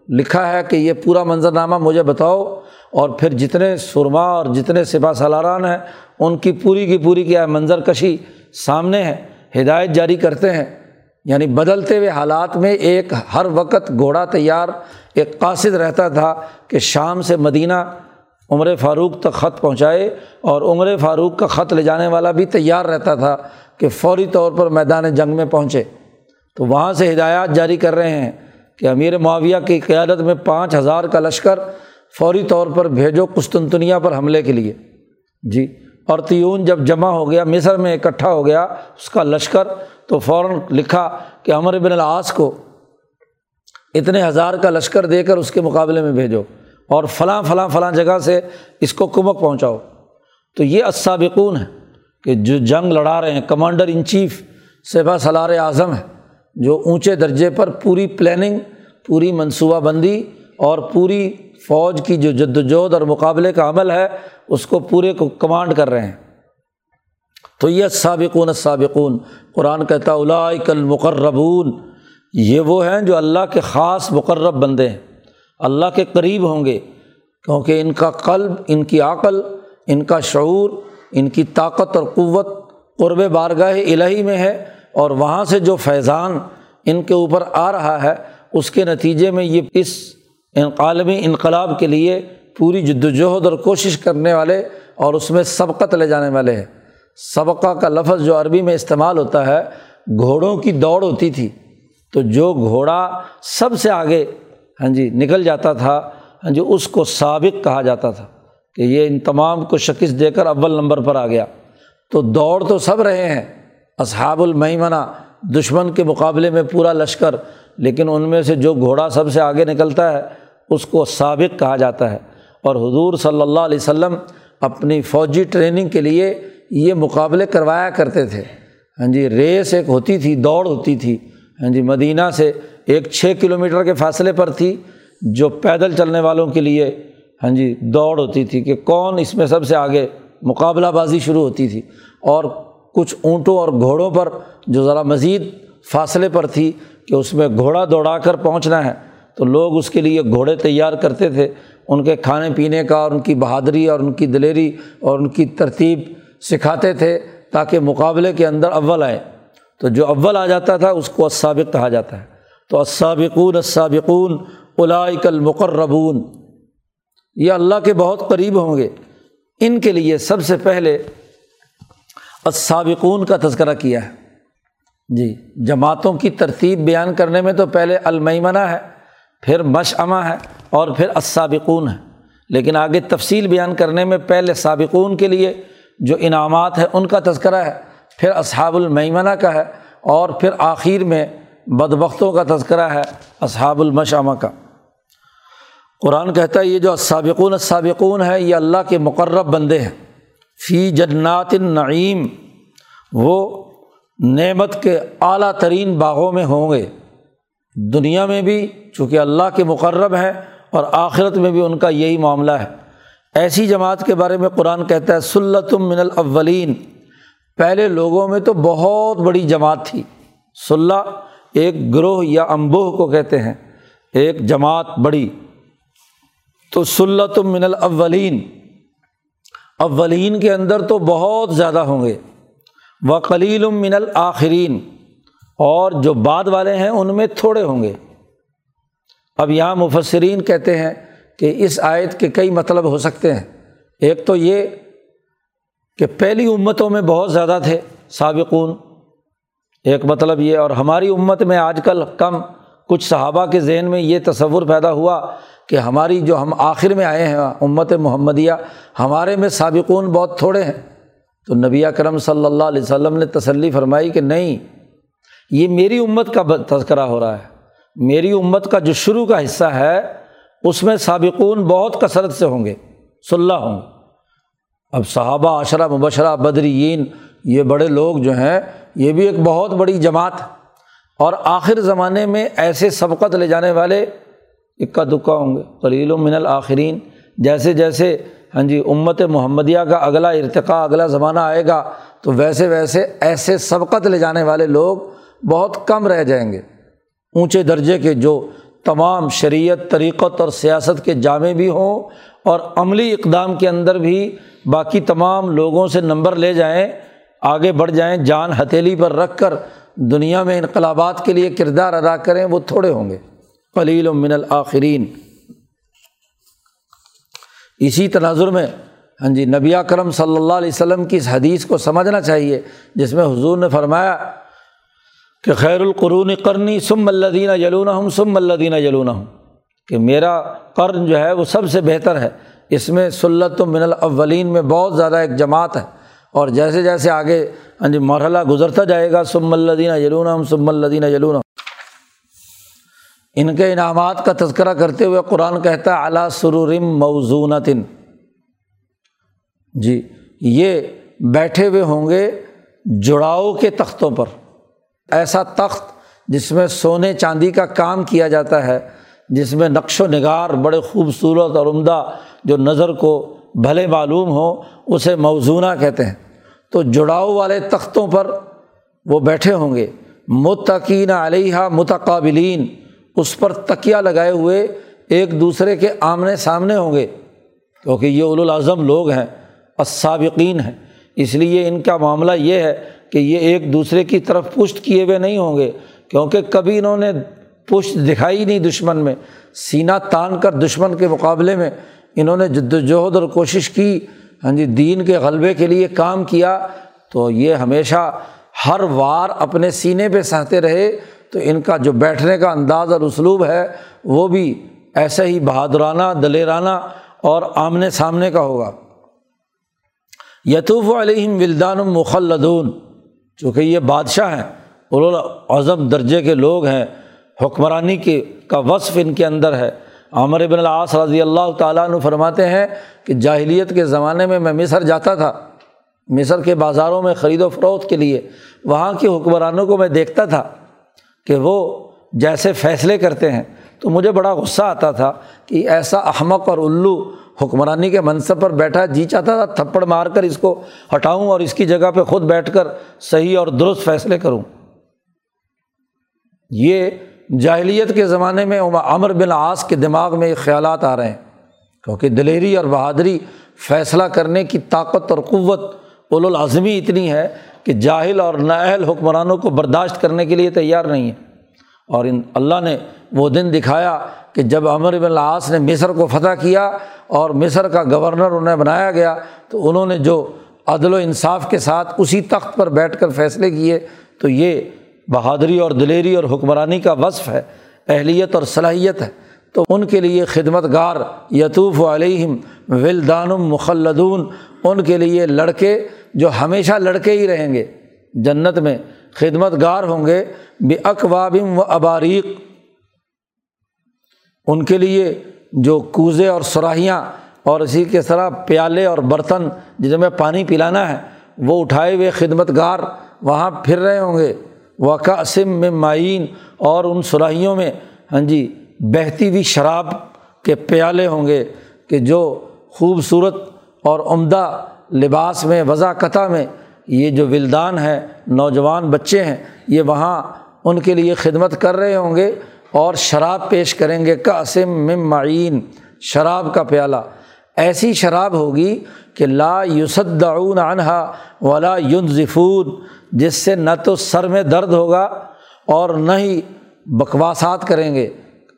لکھا ہے کہ یہ پورا منظرنامہ مجھے بتاؤ اور پھر جتنے سرما اور جتنے سپا سالاران ہیں، ان کی پوری کی پوری کیا ہے منظر کشی سامنے ہے، ہدایت جاری کرتے ہیں۔ یعنی بدلتے ہوئے حالات میں ایک ہر وقت گھوڑا تیار، ایک قاصد رہتا تھا کہ شام سے مدینہ عمر فاروق تک خط پہنچائے اور عمر فاروق کا خط لے جانے والا بھی تیار رہتا تھا کہ فوری طور پر میدان جنگ میں پہنچے۔ تو وہاں سے ہدایات جاری کر رہے ہیں کہ امیر معاویہ کی قیادت میں پانچ ہزار کا لشکر فوری طور پر بھیجو قسطنطنیہ پر حملے کے لیے۔ جی اور تیون جب جمع ہو گیا، مصر میں اکٹھا ہو گیا اس کا لشکر، تو فوراً لکھا کہ امر بن العاص کو اتنے ہزار کا لشکر دے کر اس کے مقابلے میں بھیجو۔ اور فلاں فلاں فلاں جگہ سے اس کو کمک پہنچاؤ۔ تو یہ اسابقون ہے کہ جو جنگ لڑا رہے ہیں، کمانڈر ان چیف سپا سلار اعظم ہے جو اونچے درجے پر پوری پلاننگ، پوری منصوبہ بندی اور پوری فوج کی جو جد وجہد اور مقابلے کا عمل ہے، اس کو پورے کو کمانڈ کر رہے ہیں۔ تو یہ سابقون سابقون قرآن کہتا اولائک المقربون۔ یہ وہ ہیں جو اللہ کے خاص مقرب بندے ہیں۔ اللہ کے قریب ہوں گے، کیونکہ ان کا قلب، ان کی عقل، ان کا شعور، ان کی طاقت اور قوت قرب بارگاہ الہی میں ہے اور وہاں سے جو فیضان ان کے اوپر آ رہا ہے، اس کے نتیجے میں یہ اس عالمی انقلاب کے لیے پوری جد وجہد اور کوشش کرنے والے اور اس میں سبقت لے جانے والے ہیں۔ سبقہ کا لفظ جو عربی میں استعمال ہوتا ہے، گھوڑوں کی دوڑ ہوتی تھی۔ تو جو گھوڑا سب سے آگے ہاں جی نکل جاتا تھا۔ ہاں جی اس کو سابق کہا جاتا تھا کہ یہ ان تمام کو شکست دے کر اول نمبر پر آ گیا۔ تو دوڑ تو سب رہے ہیں، اصحاب المیمنا دشمن کے مقابلے میں پورا لشکر، لیکن ان میں سے جو گھوڑا سب سے آگے نکلتا ہے، اس کو سابق کہا جاتا ہے۔ اور حضور صلی اللہ علیہ وسلم اپنی فوجی ٹریننگ کے لیے یہ مقابلے کروایا کرتے تھے۔ ہاں جی ریس ایک ہوتی تھی، دوڑ ہوتی تھی۔ ہاں جی مدینہ سے ایک چھ کلو میٹر کے فاصلے پر تھی جو پیدل چلنے والوں کے لیے ہاں جی دوڑ ہوتی تھی کہ کون اس میں سب سے آگے مقابلہ بازی شروع ہوتی تھی۔ اور کچھ اونٹوں اور گھوڑوں پر جو ذرا مزید فاصلے پر تھی کہ اس میں گھوڑا دوڑا کر پہنچنا ہے، تو لوگ اس کے لیے گھوڑے تیار کرتے تھے۔ ان کے کھانے پینے کا، اور ان کی بہادری اور ان کی دلیری اور ان کی ترتیب سکھاتے تھے تاکہ مقابلے کے اندر اول آئے۔ تو جو اول آ جاتا تھا، اس کو اسابق کہا جاتا ہے۔ تو اسابقون اسابقون الائک المقربون۔ یہ اللہ کے بہت قریب ہوں گے۔ ان کے لیے سب سے پہلے اسابقون کا تذکرہ کیا ہے۔ جی جماعتوں کی ترتیب بیان کرنے میں تو پہلے المیمنہ ہے، پھر مشعمہ ہے اور پھر اسابقون ہے۔ لیکن آگے تفصیل بیان کرنے میں پہلے سابقون کے لیے جو انعامات ہیں، ان کا تذکرہ ہے۔ پھر اصحاب المیمنہ کا ہے اور پھر آخر میں بدبختوں کا تذکرہ ہے اصحاب المشامہ کا۔ قرآن کہتا ہے، یہ جو سابقون سابقون ہے یہ اللہ کے مقرب بندے ہیں۔ فی جنات النعیم، وہ نعمت کے اعلیٰ ترین باغوں میں ہوں گے۔ دنیا میں بھی، چونکہ اللہ کے مقرب ہیں، اور آخرت میں بھی ان کا یہی معاملہ ہے۔ ایسی جماعت کے بارے میں قرآن کہتا ہے، سلتم من الاولین۔ پہلے لوگوں میں تو بہت بڑی جماعت تھی۔ صلاح ایک گروہ یا امبوہ کو کہتے ہیں، ایک جماعت بڑی۔ تو سلت من الاولین، اولین کے اندر تو بہت زیادہ ہوں گے۔ و کلیل من الآخرین اور جو بعد والے ہیں ان میں تھوڑے ہوں گے۔ اب یہاں مفسرین کہتے ہیں کہ اس آیت کے کئی مطلب ہو سکتے ہیں۔ ایک تو یہ کہ پہلی امتوں میں بہت زیادہ تھے، سابقون۔ ایک مطلب یہ اور ہماری امت میں آج کل کم کچھ صحابہ کے ذہن میں یہ تصور پیدا ہوا کہ ہماری جو ہم آخر میں آئے ہیں، امت محمدیہ، ہمارے میں سابقون بہت تھوڑے ہیں۔ تو نبی کرم صلی اللہ علیہ وسلم نے تسلی فرمائی کہ نہیں، یہ میری امت کا تذکرہ ہو رہا ہے۔ میری امت کا جو شروع کا حصہ ہے، اس میں سابقون بہت کثرت سے ہوں گے صلاح ہوں۔ گے اب صحابہ، عشرہ مبشرہ، بدرین، یہ بڑے لوگ جو ہیں یہ بھی ایک بہت بڑی جماعت اور آخر زمانے میں ایسے سبقت لے جانے والے اکا دکا ہوں گے قلیل و من الآخرین۔ جیسے جیسے ہاں جی امت محمدیہ کا اگلا ارتقاء، اگلا زمانہ آئے گا، تو ویسے ویسے ایسے سبقت لے جانے والے لوگ بہت کم رہ جائیں گے۔ اونچے درجے کے جو تمام شریعت، طریقت اور سیاست کے جامع بھی ہوں اور عملی اقدام کے اندر بھی باقی تمام لوگوں سے نمبر لے جائیں آگے بڑھ جائیں، جان ہتھیلی پر رکھ کر دنیا میں انقلابات کے لیے کردار ادا کریں، وہ تھوڑے ہوں گے۔ قلیل و من الآخرین اسی تناظر میں ہاں جی نبی کرم صلی اللہ علیہ وسلم کی اس حدیث کو سمجھنا چاہیے، جس میں حضور نے فرمایا کہ خیر القرون کرنی سم اللہ یلون ہوں سم اللہ یلون ہوں کہ میرا قرن جو ہے، وہ سب سے بہتر ہے۔ اس میں سلت و من الاولین میں بہت زیادہ ایک جماعت ہے۔ اور جیسے جیسے آگے ہاں جی مرحلہ گزرتا جائے گا سم الدینہ یلون سم الدینہ یلون ان کے انعامات کا تذکرہ کرتے ہوئے قرآن کہتا ہے اعلیٰ سرورم موزونتن جی یہ بیٹھے ہوئے ہوں گے جڑاؤ کے تختوں پر۔ ایسا تخت جس میں سونے چاندی کا کام کیا جاتا ہے، جس میں نقش و نگار بڑے خوبصورت اور عمدہ جو نظر کو بھلے معلوم ہو اسے موزونہ کہتے ہیں۔ تو جڑاؤ والے تختوں پر وہ بیٹھے ہوں گے۔ متقین علیہ متقابلین۔ اس پر تکیا لگائے ہوئے ایک دوسرے کے آمنے سامنے ہوں گے۔ کیونکہ یہ الاظم لوگ ہیں، السابقین ہیں۔ اس لیے ان کا معاملہ یہ ہے کہ یہ ایک دوسرے کی طرف پشت کیے ہوئے نہیں ہوں گے۔ کیونکہ کبھی انہوں نے پشت دکھائی نہیں دشمن میں۔ سینہ تان کر دشمن کے مقابلے میں انہوں نے جد وجہد اور کوشش کی ہاں جی دین کے غلبے کے لیے کام کیا، تو یہ ہمیشہ ہر وار اپنے سینے پہ سہتے رہے، تو ان کا جو بیٹھنے کا انداز اور اسلوب ہے، وہ بھی ایسے ہی بہادرانہ، دلیرانہ اور آمنے سامنے کا ہوگا۔ یتوف علیہم ولدان مخلدون، چونکہ یہ بادشاہ ہیں اعظم درجے کے لوگ ہیں، حکمرانی کے، کا وصف ان کے اندر ہے۔ عامر بن العاص رضی اللہ تعالیٰ عنہ فرماتے ہیں کہ جاہلیت کے زمانے میں میں مصر جاتا تھا۔ مصر کے بازاروں میں خرید و فروخت کے لیے وہاں کے حکمرانوں کو میں دیکھتا تھا کہ وہ جیسے فیصلے کرتے ہیں۔ تو مجھے بڑا غصہ آتا تھا کہ ایسا احمق اور الو حکمرانی کے منصب پر بیٹھا جی چاہتا تھا، تھپڑ مار کر اس کو ہٹاؤں اور اس کی جگہ پہ خود بیٹھ کر صحیح اور درست فیصلے کروں۔ یہ جاہلیت کے زمانے میں امر بن آس کے دماغ میں یہ خیالات آ رہے ہیں۔ کیونکہ دلیری اور بہادری فیصلہ کرنے کی طاقت اور قوت اول العظمی اتنی ہے کہ جاہل اور نااہل حکمرانوں کو برداشت کرنے کے لیے تیار نہیں ہے اور ان اللہ نے وہ دن دکھایا کہ جب امر بن العاص نے مصر کو فتح کیا اور مصر کا گورنر انہیں بنایا گیا، تو انہوں نے جو عدل و انصاف کے ساتھ اسی تخت پر بیٹھ کر فیصلے کیے، تو یہ بہادری اور دلیری اور حکمرانی کا وصف ہے، اہلیت اور صلاحیت ہے۔ تو ان کے لیے خدمت گار یتوف علیہم ولدان مخلدون، ان کے لیے لڑکے جو ہمیشہ لڑکے ہی رہیں گے۔ جنت میں خدمت گار ہوں گے بے اقوابم و اباریق۔ ان کے لیے جو کوزے اور سراہیاں اور اسی کے طرح پیالے اور برتن جن میں پانی پلانا ہے، وہ اٹھائے ہوئے خدمت گار وہاں پھر رہے ہوں گے۔ وقاسم میں معین اور ان سراہیوں میں ہاں جی بہتی ہوئی شراب کے پیالے ہوں گے کہ جو خوبصورت اور عمدہ لباس میں وضع قطع میں یہ جو ولدان ہیں، نوجوان بچے ہیں، یہ وہاں ان کے لیے خدمت کر رہے ہوں گے اور شراب پیش کریں گے۔ قاسم مم معین شراب کا پیالہ۔ ایسی شراب ہوگی کہ لا یوسدعون عنہا ولا یونظفون جس سے نہ تو سر میں درد ہوگا اور نہ ہی بکواسات کریں گے۔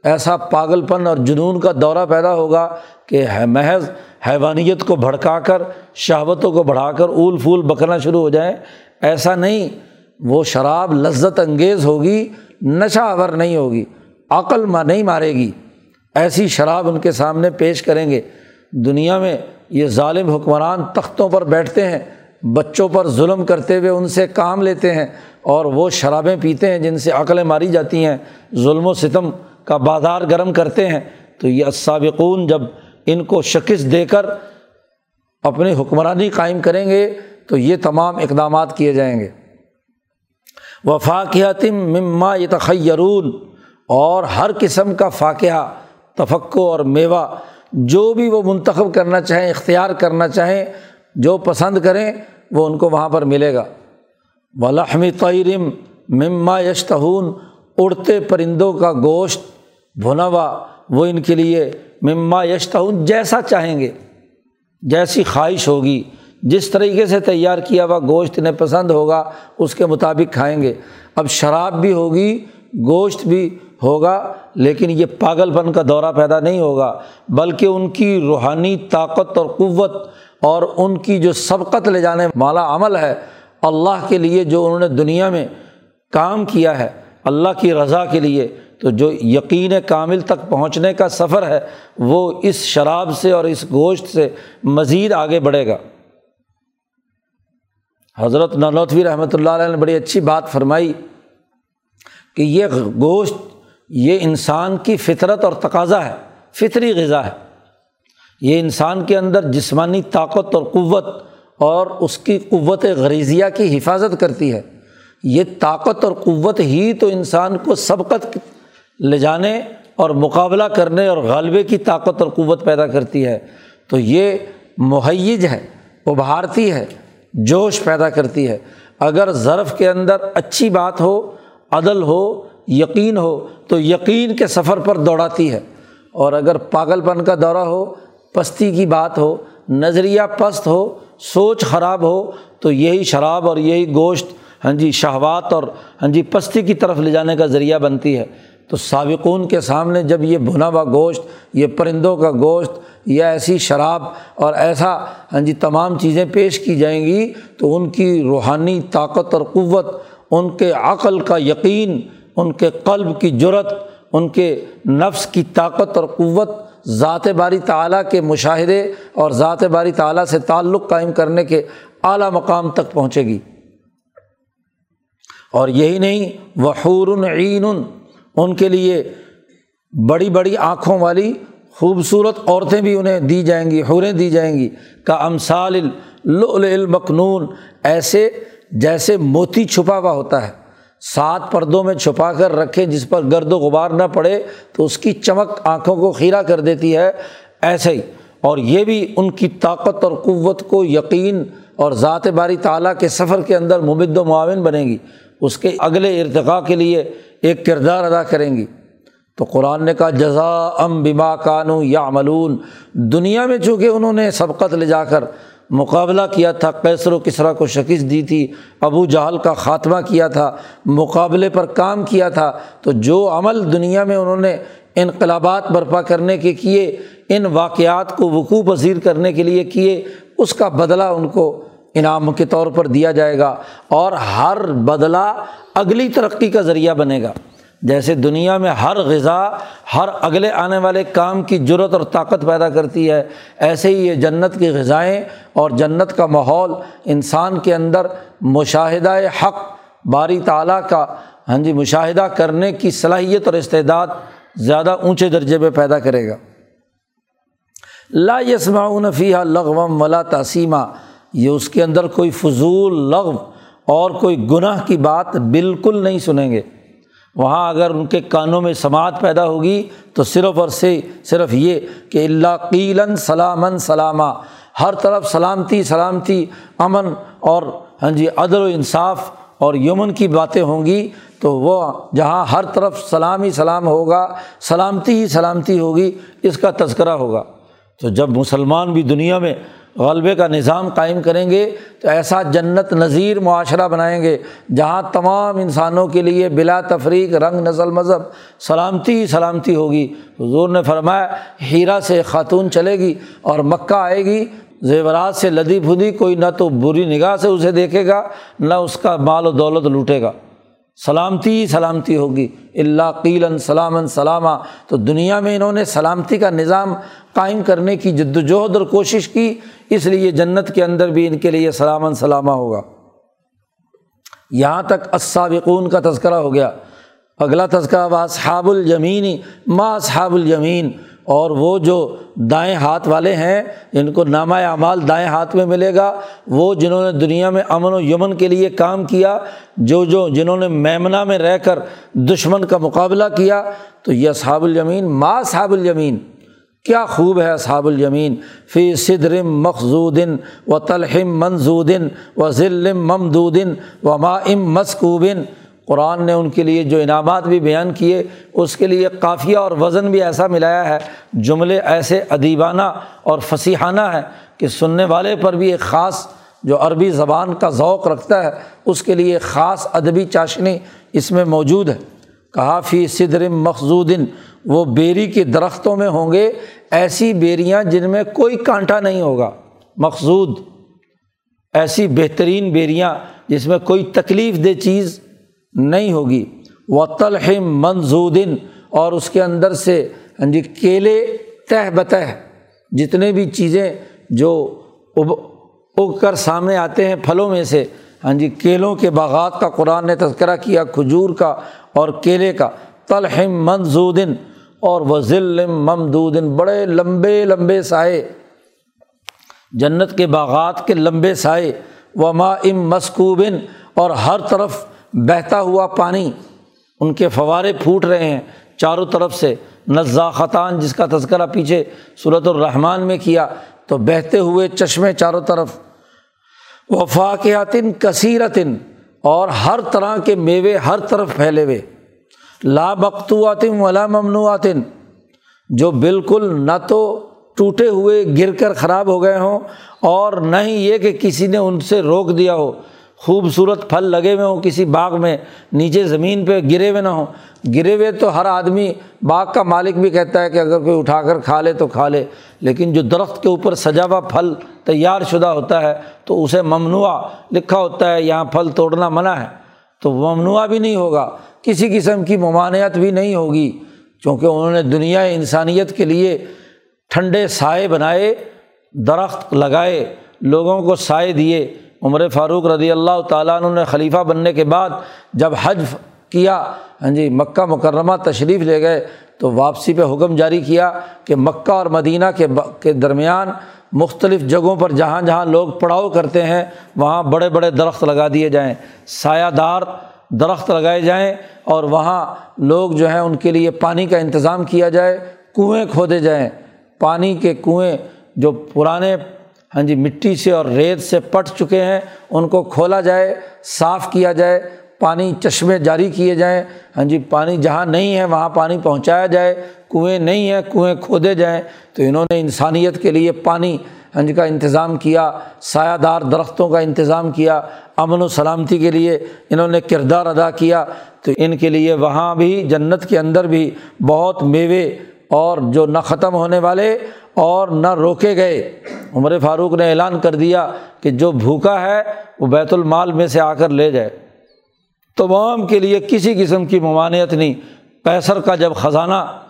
ایسا پاگل پن اور جنون کا دورہ پیدا ہوگا کہ محض حیوانیت کو بھڑکا کر، شہوتوں کو بڑھا کر اول پھول بکنا شروع ہو جائیں۔ ایسا نہیں، وہ شراب لذت انگیز ہوگی نشہ آور نہیں ہوگی، عقل نہیں مارے گی۔ ایسی شراب ان کے سامنے پیش کریں گے۔ دنیا میں یہ ظالم حکمران تختوں پر بیٹھتے ہیں، بچوں پر ظلم کرتے ہوئے ان سے کام لیتے ہیں اور وہ شرابیں پیتے ہیں جن سے عقلیں ماری جاتی ہیں، ظلم و ستم کا بازار گرم کرتے ہیں۔ تو یہ اسابقون جب ان کو شکست دے کر اپنی حکمرانی قائم کریں گے، تو یہ تمام اقدامات کیے جائیں گے۔ وفاقیتم مما یہ تخیرون اور ہر قسم کا فاقہ تفقع اور میوہ جو بھی وہ منتخب کرنا چاہیں، اختیار کرنا چاہیں، جو پسند کریں، وہ ان کو وہاں پر ملے گا۔ ولحمی تعرم مما یشتہون اڑتے پرندوں کا گوشت بھنا ہوا وہ ان کے لیے مما یشتہون جیسا چاہیں گے، جیسی خواہش ہوگی۔ جس طریقے سے تیار کیا ہوا گوشت انہیں پسند ہوگا، اس کے مطابق کھائیں گے۔ اب شراب بھی ہوگی، گوشت بھی ہوگا، لیکن یہ پاگل پن کا دورہ پیدا نہیں ہوگا، بلکہ ان کی روحانی طاقت اور قوت اور ان کی جو سبقت لے جانے والا عمل ہے، اللہ کے لیے جو انہوں نے دنیا میں کام کیا ہے، اللہ کی رضا کے لیے، تو جو یقین کامل تک پہنچنے کا سفر ہے، وہ اس شراب سے اور اس گوشت سے مزید آگے بڑھے گا۔ حضرت نلوتوی رحمۃ اللہ علیہ نے بڑی اچھی بات فرمائی کہ یہ گوشت یہ انسان کی فطرت اور تقاضا ہے، فطری غذا ہے۔ یہ انسان کے اندر جسمانی طاقت اور قوت اور اس کی قوت غریضیہ کی حفاظت کرتی ہے۔ یہ طاقت اور قوت ہی تو انسان کو سبقت لے جانے اور مقابلہ کرنے اور غالبے کی طاقت اور قوت پیدا کرتی ہے۔ تو یہ مہیج ہے، ابھارتی ہے، جوش پیدا کرتی ہے۔ اگر ظرف کے اندر اچھی بات ہو، عدل ہو یقین ہو تو یقین کے سفر پر دوڑاتی ہے۔ اور اگر پاگل پن کا دورہ ہو، پستی کی بات ہو، نظریہ پست ہو، سوچ خراب ہو، تو یہی شراب اور یہی گوشت ہاں جی شہوات اور ہاں جی پستی کی طرف لے جانے کا ذریعہ بنتی ہے۔ تو سابقون کے سامنے جب یہ بھنا ہوا گوشت، یہ پرندوں کا گوشت یا ایسی شراب اور ایسا ہاں جی تمام چیزیں پیش کی جائیں گی، تو ان کی روحانی طاقت اور قوت، ان کے عقل کا یقین ان کے قلب کی جرت، ان کے نفس کی طاقت اور قوت ذات باری تعلیٰ کے مشاہدے اور ذات باری تعلیٰ سے تعلق قائم کرنے کے اعلیٰ مقام تک پہنچے گی۔ اور یہی نہیں وہ عین، ان کے لیے بڑی بڑی آنکھوں والی خوبصورت عورتیں بھی انہیں دی جائیں گی، حوریں دی جائیں گی۔ کا امثال المکنون، ایسے جیسے موتی چھپا ہوا ہوتا ہے۔ سات پردوں میں چھپا کر رکھیں جس پر گرد و غبار نہ پڑے، تو اس کی چمک آنکھوں کو خیرہ کر دیتی ہے، ایسے ہی۔ اور یہ بھی ان کی طاقت اور قوت کو یقین اور ذات باری تعلیٰ کے سفر کے اندر ممد و معاون بنے گی۔ اس کے اگلے ارتقاء کے لیے ایک کردار ادا کریں گی۔ تو قرآن نے کہا جزا ام بما کانو یا ملون دنیا میں چونکہ انہوں نے سبقت لے جا کر مقابلہ کیا تھا کیسر و کسرا کو شکست دی تھی، ابو جہل کا خاتمہ کیا تھا، مقابلے پر کام کیا تھا۔ تو جو عمل دنیا میں انہوں نے انقلابات برپا کرنے کے کیے، ان واقعات کو وقوع پذیر کرنے کے لیے کیے، اس کا بدلہ ان کو انعام کے طور پر دیا جائے گا اور ہر بدلہ اگلی ترقی کا ذریعہ بنے گا۔ جیسے دنیا میں ہر غذا، ہر اگلے آنے والے کام کی جرت اور طاقت پیدا کرتی ہے۔ ایسے ہی یہ جنت کی غذائیں اور جنت کا ماحول انسان کے اندر مشاہدہ حق، باری تعلیٰ کا ہاں جی مشاہدہ کرنے کی صلاحیت اور استعداد زیادہ اونچے درجے پہ پیدا کرے گا۔ لا یسماؤن فیحہ لغوم ولا تسیمہ یہ اس کے اندر کوئی فضول لغو اور کوئی گناہ کی بات بالکل نہیں سنیں گے۔ وہاں اگر ان کے کانوں میں سماعت پیدا ہوگی تو صرف اور سے صرف یہ کہ اللہ قیلن سلامن سلامہ ہر طرف سلامتی سلامتی، امن اور ہاں جی عدل و انصاف اور یمن کی باتیں ہوں گی تو وہ جہاں ہر طرف سلام ہی سلام ہوگا، سلامتی ہی سلامتی ہوگی، اس کا تذکرہ ہوگا۔ تو جب مسلمان بھی دنیا میں غلبے کا نظام قائم کریں گے تو ایسا جنت نظیر معاشرہ بنائیں گے جہاں تمام انسانوں کے لیے بلا تفریق، رنگ، نسل، مذہب سلامتی ہی سلامتی ہوگی۔ حضور نے فرمایا، ہیرا سے خاتون چلے گی اور مکہ آئے گی۔ زیورات سے لدی پھدی کوئی نہ تو بری نگاہ سے اسے دیکھے گا، نہ اس کا مال و دولت لوٹے گا۔ سلامتی ہی سلامتی ہوگی۔ اللہ قیلن سلامن سلامہ تو دنیا میں انہوں نے سلامتی کا نظام قائم کرنے کی جد وجہد اور کوشش کی، اس لیے جنت کے اندر بھی ان کے لیے سلامن سلامہ ہوگا۔ یہاں تک اسابقون کا تذکرہ ہو گیا۔ اگلا تذکرہ با صحاب الجمینی ما صحاب الجمین اور وہ جو دائیں ہاتھ والے ہیں جن کو نامہ اعمال دائیں ہاتھ میں ملے گا۔ وہ جنہوں نے دنیا میں امن و یمن کے لیے کام کیا، جو جو جنہوں نے میمنا میں رہ کر دشمن کا مقابلہ کیا، تو یہ صحاب الجمین ما صحاب الجمین کیا خوب ہے اصحاب الیمین؟ فی صدرم مخضودن و تلحم منظودن و ذلم ممدودن و ماہم مسکوبن قرآن نے ان کے لیے جو انعامات بھی بیان کیے، اس کے لیے قافیہ اور وزن بھی ایسا ملایا ہے، جملے ایسے ادیبانہ اور فصیحانہ ہیں کہ سننے والے پر بھی ایک خاص جو عربی زبان کا ذوق رکھتا ہے، اس کے لیے خاص ادبی چاشنی اس میں موجود ہے۔ کہا، فی صدرم مخضودن وہ بیری کے درختوں میں ہوں گے، ایسی بیریاں جن میں کوئی کانٹا نہیں ہوگا۔ مقصود ایسی بہترین بیریاں جس میں کوئی تکلیف دہ چیز نہیں ہوگی۔ و تلحم منظودن اور اس کے اندر سے ہاں جی کیلے تہ بتہ، جتنے بھی چیزیں جو اب، اگ کر سامنے آتے ہیں پھلوں میں سے ہاں جی کیلوں کے باغات کا، قرآن نے تذکرہ کیا، کھجور کا اور کیلے کا۔ تلحم منظودن اور وہ ممدودن بڑے لمبے لمبے سائے۔ جنت کے باغات کے لمبے سائے۔ و ما ام مسکوبن اور ہر طرف بہتا ہوا پانی ان کے فوارے پھوٹ رہے ہیں چاروں طرف سے۔ نزا خطان جس کا تذکرہ پیچھے صورت الرحمان میں کیا، تو بہتے ہوئے چشمے چاروں طرف۔ وفاقیاتن کثیرتن، اور ہر طرح کے میوے ہر طرف پھیلے ہوئے۔ لا بختواتم ولا ممنوعاتن جو بالکل نہ تو ٹوٹے ہوئے، گر کر خراب ہو گئے ہوں، اور نہ ہی یہ کہ کسی نے ان سے روک دیا ہو۔ خوبصورت پھل لگے ہوئے ہوں، کسی باغ میں نیچے زمین پہ گرے ہوئے نہ ہوں۔ گرے ہوئے تو ہر آدمی باغ کا مالک بھی کہتا ہے کہ اگر کوئی اٹھا کر کھا لے تو کھا لے، لیکن جو درخت کے اوپر سجا ہوا پھل تیار شدہ ہوتا ہے تو اسے ممنوع لکھا ہوتا ہے، یہاں پھل توڑنا منع ہے۔ تو ممنوع بھی نہیں ہوگا، کسی قسم کی ممانعت بھی نہیں ہوگی، چونکہ انہوں نے دنیا انسانیت کے لیے ٹھنڈے سائے بنائے، درخت لگائے، لوگوں کو سائے دیے۔ عمر فاروق رضی اللہ تعالیٰ عنہ نے خلیفہ بننے کے بعد جب حج کیا ہاں جی مکہ مکرمہ تشریف لے گئے، تو واپسی پہ حکم جاری کیا کہ مکہ اور مدینہ کے کے درمیان مختلف جگہوں پر جہاں جہاں لوگ پڑاؤ کرتے ہیں، وہاں بڑے بڑے درخت لگا دیے جائیں، سایہ دار درخت لگائے جائیں، اور وہاں لوگ جو ہیں ان کے لیے پانی کا انتظام کیا جائے، کنویں کھودے جائیں۔ پانی کے کنویں جو پرانے ہاں جی مٹی سے اور ریت سے پٹ چکے ہیں، ان کو کھولا جائے، صاف کیا جائے، پانی چشمے جاری کیے جائیں۔ ہاں جی پانی جہاں نہیں ہے، وہاں پانی پہنچایا جائے، کنویں نہیں ہیں، کنویں کھودے جائیں۔ تو انہوں نے انسانیت کے لیے پانی ہاں جی کا انتظام کیا، سایہ دار درختوں کا انتظام کیا، امن و سلامتی کے لیے انہوں نے کردار ادا کیا۔ تو ان کے لیے وہاں بھی، جنت کے اندر بھی بہت میوے اور جو نہ ختم ہونے والے اور نہ روکے گئے۔ عمر فاروق نے اعلان کر دیا کہ جو بھوکا ہے، وہ بیت المال میں سے آ کر لے جائے۔ تمام کے لیے کسی قسم کی ممانعت نہیں۔ پیسر کا جب خزانہ،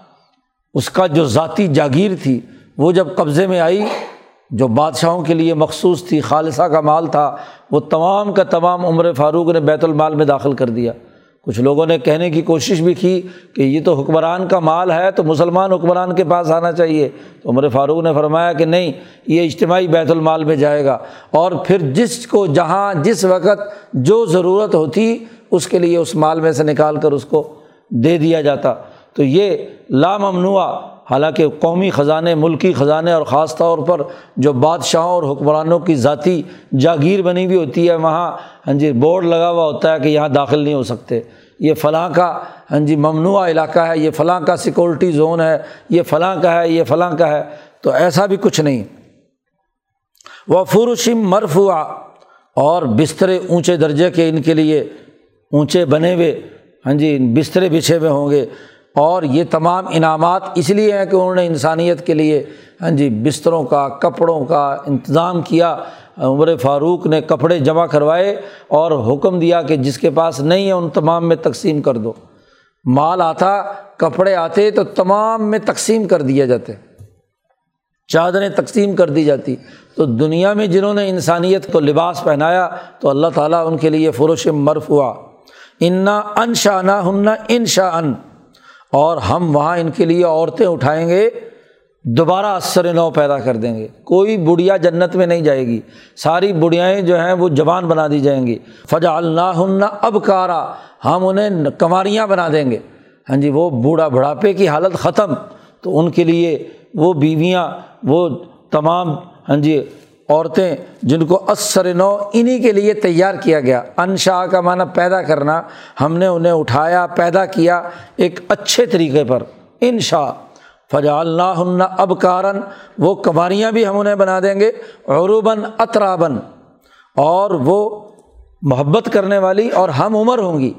اس کا جو ذاتی جاگیر تھی، وہ جب قبضے میں آئی، جو بادشاہوں کے لیے مخصوص تھی، خالصہ کا مال تھا، وہ تمام کا تمام عمر فاروق نے بیت المال میں داخل کر دیا۔ کچھ لوگوں نے کہنے کی کوشش بھی کی کہ یہ تو حکمران کا مال ہے تو مسلمان حکمران کے پاس آنا چاہیے۔ تو عمر فاروق نے فرمایا کہ نہیں، یہ اجتماعی بیت المال میں جائے گا۔ اور پھر جس کو جہاں، جس وقت جو ضرورت ہوتی، اس کے لیے اس مال میں سے نکال کر اس کو دے دیا جاتا۔ تو یہ لاممنوع حالانکہ قومی خزانے، ملکی خزانے اور خاص طور پر جو بادشاہوں اور حکمرانوں کی ذاتی جاگیر بنی ہوئی ہوتی ہے، وہاں ہاں جی بورڈ لگا ہوا ہوتا ہے کہ یہاں داخل نہیں ہو سکتے۔ یہ فلاں کا ہاں جی ممنوع علاقہ ہے، یہ فلاں کا سیکورٹی زون ہے، یہ فلاں کا ہے، یہ فلاں کا ہے، تو ایسا بھی کچھ نہیں۔ وہ فرشم مرف ہوا اور بسترے اونچے درجے کے ان کے لیے اونچے بنے ہوئے ہاں جی بسترے بچھے ہوئے ہوں گے۔ اور یہ تمام انعامات اس لیے ہیں کہ انہوں نے انسانیت کے لیے ہاں جی بستروں کا، کپڑوں کا انتظام کیا۔ عمر فاروق نے کپڑے جمع کروائے اور حکم دیا کہ جس کے پاس نہیں ہے ان تمام میں تقسیم کر دو۔ مال آتا، کپڑے آتے تو تمام میں تقسیم کر دیا جاتے۔ چادریں تقسیم کر دی جاتی۔ تو دنیا میں جنہوں نے انسانیت کو لباس پہنایا تو اللہ تعالیٰ ان کے لیے فروش مرف ہوا انا ان شاہ نہ ہننا ان شاہ ان اور ہم وہاں ان کے لیے عورتیں اٹھائیں گے، دوبارہ اثر نو پیدا کر دیں گے۔ کوئی بڑھیا جنت میں نہیں جائے گی۔ ساری بڑھیائیں جو ہیں وہ جوان بنا دی جائیں گی۔ فجا اللہ اب کارا ہم انہیں کماریاں بنا دیں گے۔ ہاں جی وہ بوڑھا بڑھاپے کی حالت ختم۔ تو ان کے لیے وہ بیویاں، وہ تمام ہاں جی عورتیں جن کو اثر نو انہیں کے لیے تیار کیا گیا۔ انشا کا معنی پیدا کرنا، ہم نے انہیں اٹھایا، پیدا کیا ایک اچھے طریقے پر۔ انشا فجا اللہ اب کارن وہ کماریاں بھی ہم انہیں بنا دیں گے۔ عروباً اطرابن اور وہ محبت کرنے والی اور ہم عمر ہوں گی۔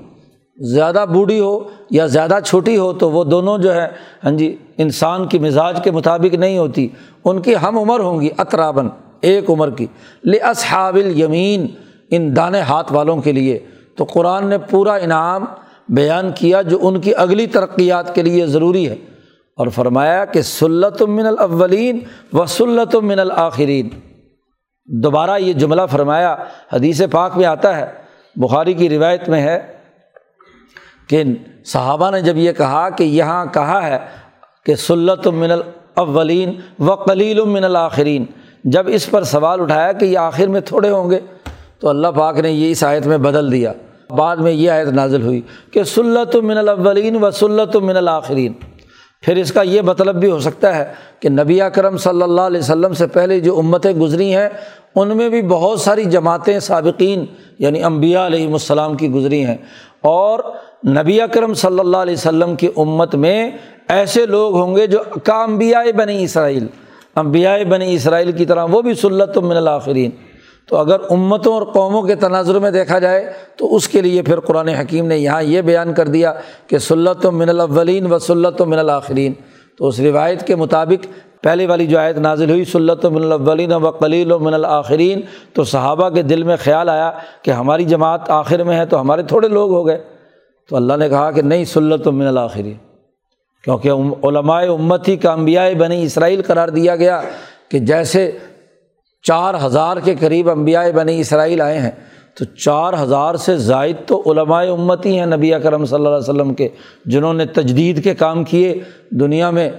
زیادہ بوڑھی ہو یا زیادہ چھوٹی ہو تو وہ دونوں جو ہے ہاں جی انسان کی مزاج کے مطابق نہیں ہوتی۔ ان کی ہم عمر ہوں گی اطرابن ایک عمر کی۔ لے اصحاب ان دانے ہاتھ والوں کے لیے۔ تو قرآن نے پورا انعام بیان کیا جو ان کی اگلی ترقیات کے لیے ضروری ہے۔ اور فرمایا کہ سلت من الاولین و سلت من الآخرین دوبارہ یہ جملہ فرمایا، حدیث پاک میں آتا ہے۔ بخاری کی روایت میں ہے کہ صحابہ نے جب یہ کہا کہ یہاں کہا ہے کہ سلت من الاولین و قلیل من الآخرین جب اس پر سوال اٹھایا کہ یہ آخر میں تھوڑے ہوں گے، تو اللہ پاک نے یہ اس آیت میں بدل دیا۔ بعد میں یہ آیت نازل ہوئی کہ سلت من الاولین و سلت من الآخرین پھر اس کا یہ مطلب بھی ہو سکتا ہے کہ نبی اکرم صلی اللہ علیہ وسلم سے پہلے جو امتیں گزری ہیں، ان میں بھی بہت ساری جماعتیں سابقین یعنی امبیا علیہم السلام کی گزری ہیں۔ اور نبی اکرم صلی اللہ علیہ وسلم کی امت میں ایسے لوگ ہوں گے جو کا امبیا بنی اسرائیل۔ امبیا بنی اسرائیل کی طرح، وہ بھی سلت من الآخرین تو اگر امتوں اور قوموں کے تناظر میں دیکھا جائے، تو اس کے لیے پھر قرآن حکیم نے یہاں یہ بیان کر دیا کہ سلت و من الاولین و سلت من الآخرین تو اس روایت کے مطابق پہلے والی جو آیت نازل ہوئی، سلت و من الاولین و قلیل و من الآخرین تو صحابہ کے دل میں خیال آیا کہ ہماری جماعت آخر میں ہے تو ہمارے تھوڑے لوگ ہو گئے۔ تو اللہ نے کہا کہ نہیں، سلت و من الآخرین کیونکہ علماء امتی کا انبیاء بنی اسرائیل قرار دیا گیا کہ جیسے چار ہزار کے قریب انبیاء بنی اسرائیل آئے ہیں، تو چار ہزار سے زائد تو علماء امتی ہیں نبی اکرم صلی اللہ علیہ وسلم کے، جنہوں نے تجدید کے کام کیے، دنیا میں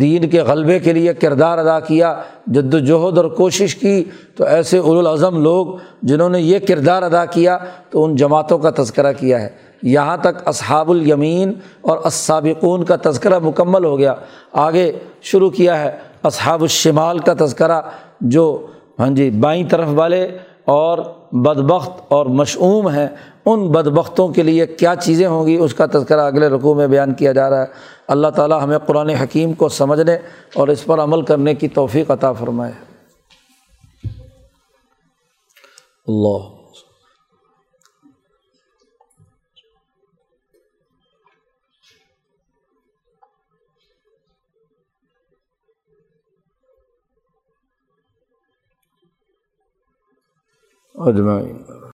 دین کے غلبے کے لیے کردار ادا کیا جد وجہد اور کوشش کی۔ تو ایسے الاظم لوگ جنہوں نے یہ کردار ادا کیا، تو ان جماعتوں کا تذکرہ کیا ہے۔ یہاں تک اصحاب الیمین اور اسابقون کا تذکرہ مکمل ہو گیا۔ آگے شروع کیا ہے اصحاب الشمال کا تذکرہ، جو ہاں جی بائیں طرف والے اور بدبخت اور مشعوم ہیں۔ ان بدبختوں کے لیے کیا چیزیں ہوں گی؟ اس کا تذکرہ اگلے رقوع میں بیان کیا جا رہا ہے۔ اللہ تعالیٰ ہمیں قرآن حکیم کو سمجھنے اور اس پر عمل کرنے کی توفیق عطا فرمائے۔ اللہ اجمعین۔